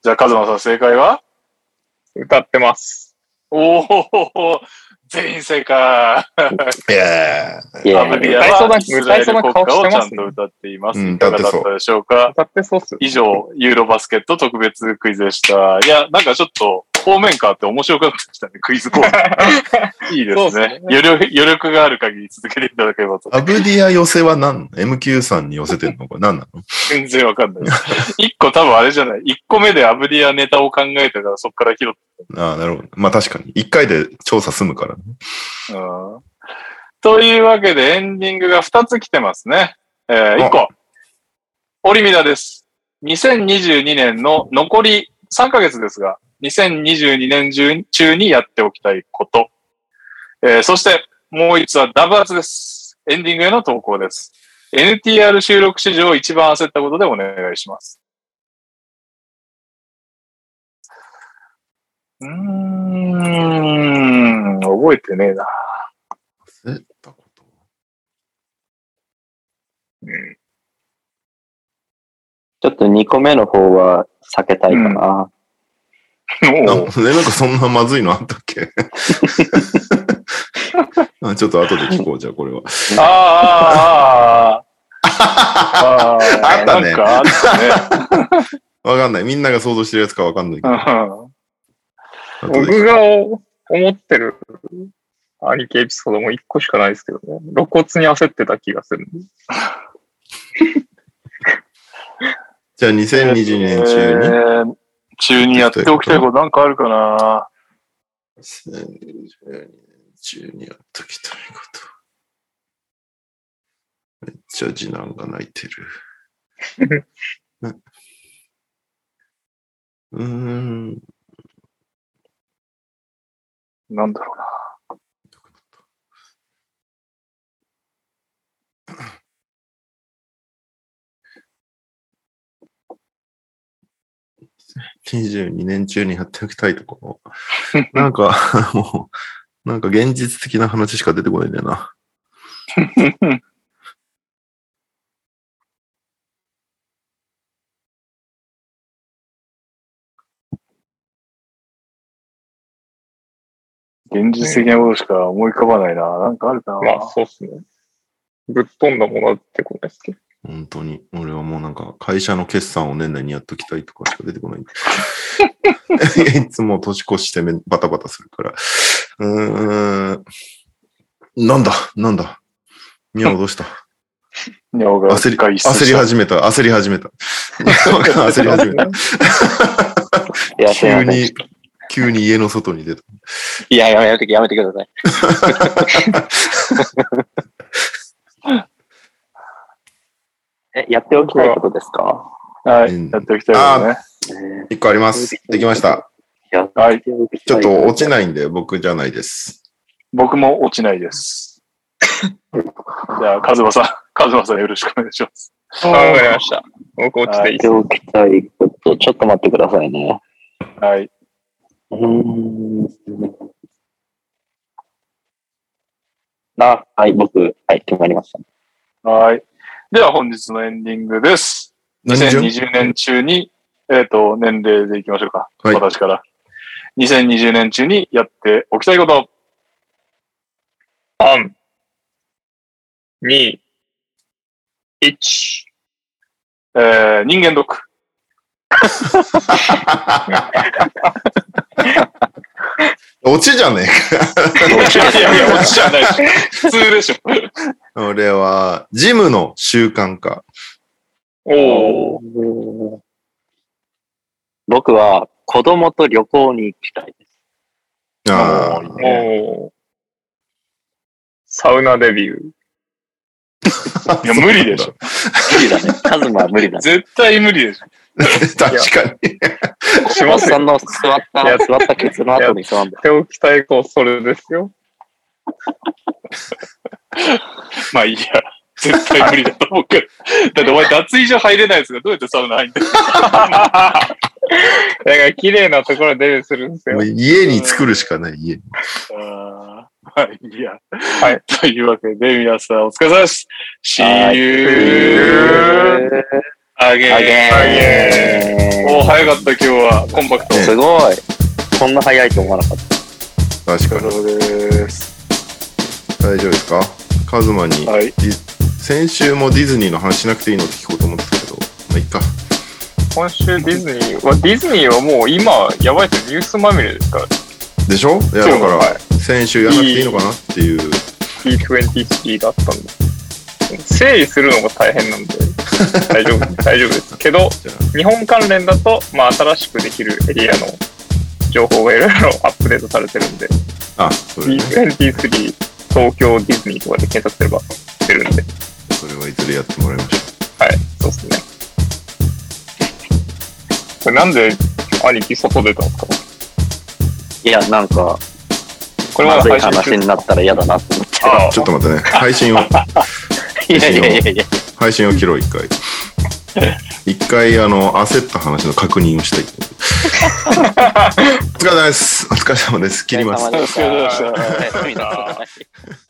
じゃあ、カズマさん正解は？歌ってます。おお全員正解。いやいやアブディアはイスラエル国歌をちゃんと歌っています。うんいかがだったでしょうか？歌ってそうっすよ。以上、ユーロバスケット特別クイズでした。いや、なんかちょっと方面変わって面白くなってきたね、クイズコーナー。いいですね余力。余力がある限り続けていただければと。アブディア寄せは何 ?MQ さんに寄せてんのこれ何なの全然わかんない。一個多分あれじゃない。一個目でアブディアネタを考えたからそこから拾って。ああ、なるほど。まあ確かに。一回で調査済むからね。うんというわけでエンディングが2つ来てますね。えー、1個。オリミラです。2022年の残り3ヶ月ですが、2022年中中にやっておきたいこと。えーそして、もう一つはダブアツです。エンディングへの投稿です。NTR 収録史上一番焦ったことでお願いします。うーん、覚えてねえな。忘れたこと？ちょっと2個目の方は避けたいかな。なおうなんかそんなまずいのあったっけ？あちょっと後で聞こう、じゃあこれは。ああ、ああ、あったねなんかあったね。わかんない。みんなが想像してるやつかわかんないけど。僕が思ってる兄貴エピソードも一個しかないですけどね。露骨に焦ってた気がする。じゃあ2022年中に？えー中にやっておきたいことなんかあるかな？2022年中にやっときたいこと。めっちゃ次男が泣いてる。うーん。なんだろうな。22年中にやっておきたいところ。なんか、もう、なんか現実的な話しか出てこないんだよな。現実的なことしか思い浮かばないな。なんかあるかな。まあ、そうっすね。ぶっ飛んだものは出てこないですけど。本当に。俺はもうなんか会社の決算を年内にやっときたいとかしか出てこない。いつも年越してめバタバタするから。うーん。なんだ？なんだ？ミャオどうした？焦り、焦り始めた。焦り始めた。焦り始めた。急に、急に家の外に出た。いや、やめて、やめてください。え、やっておきたいことですか？はい。うんやっておきたいですね。えー一個あります。できました。やってはいおきちょっと落ちないんで僕じゃないです。僕も落ちないです。じゃあ、カズマさん、カズマさんよろしくお願いします。あわかりました。僕落ちていいやっておきたいこと、ちょっと待ってくださいね。はい。うーん。あ、はい、僕、はい、決まりました。はい。では本日のエンディングです。何順2020年中に、えっ、と、年齢でいきましょうか。はい私から。2020年中にやっておきたいこと。3、2、1。えー、人間ドック。落ちじゃねいやいやいや、落ちじゃないでしょ。普通でしょ。えか。俺は、ジムの習慣化。おー。僕は子供と旅行に行きたいです。ああ、おー。サウナデビュー。いや、無理でしょ。無理だね。カズマは無理だね。絶対無理でしょ。確かに。しますよ。おっさんの座った、座ったケツの後に座んだ。手をきたい子、それですよ。まあいいや。絶対無理だと思うけど。だってお前脱衣所入れないやつがどうやってサウナ入んだよ。だから綺麗なところでデビューするんですよ。家に作るしかない、家に。あーはい、いや。はい。というわけで、皆さんお疲れ様です。は See い you あ again. げおー、早かった今日は。コンパクト。すごい。こんな早いと思わなかった。お確かに。大丈夫ですか？カズマに、はい。先週もディズニーの話しなくていいのって聞こうと思ってたけど、まあいいか。今週ディズニーは、ディズニーはもう今、やばいですよ。ニュースまみれですから。でしょ？いや、だから、はい先週やらなくていいのかなっていう。T23 だったんで。整理するのが大変なんで、大丈夫、大丈夫です。けど、日本関連だと、まあ、新しくできるエリアの情報がいろいろアップデートされてるんで、あ、あ、それね。T23 東京ディズニーとかで検索すれば出るんで、それはいずれやってもらいましょはい、そうですね。これなんで兄貴外出たんですか？いや、なんか、これままずい話になったら嫌だなと思って。ちょっと待ってね。配信を、いやいやいやいや。配信を切ろう、一回。一回、あの、焦った話の確認をしたい。お疲れ様です。お疲れ様です。切ります。お疲れ様でした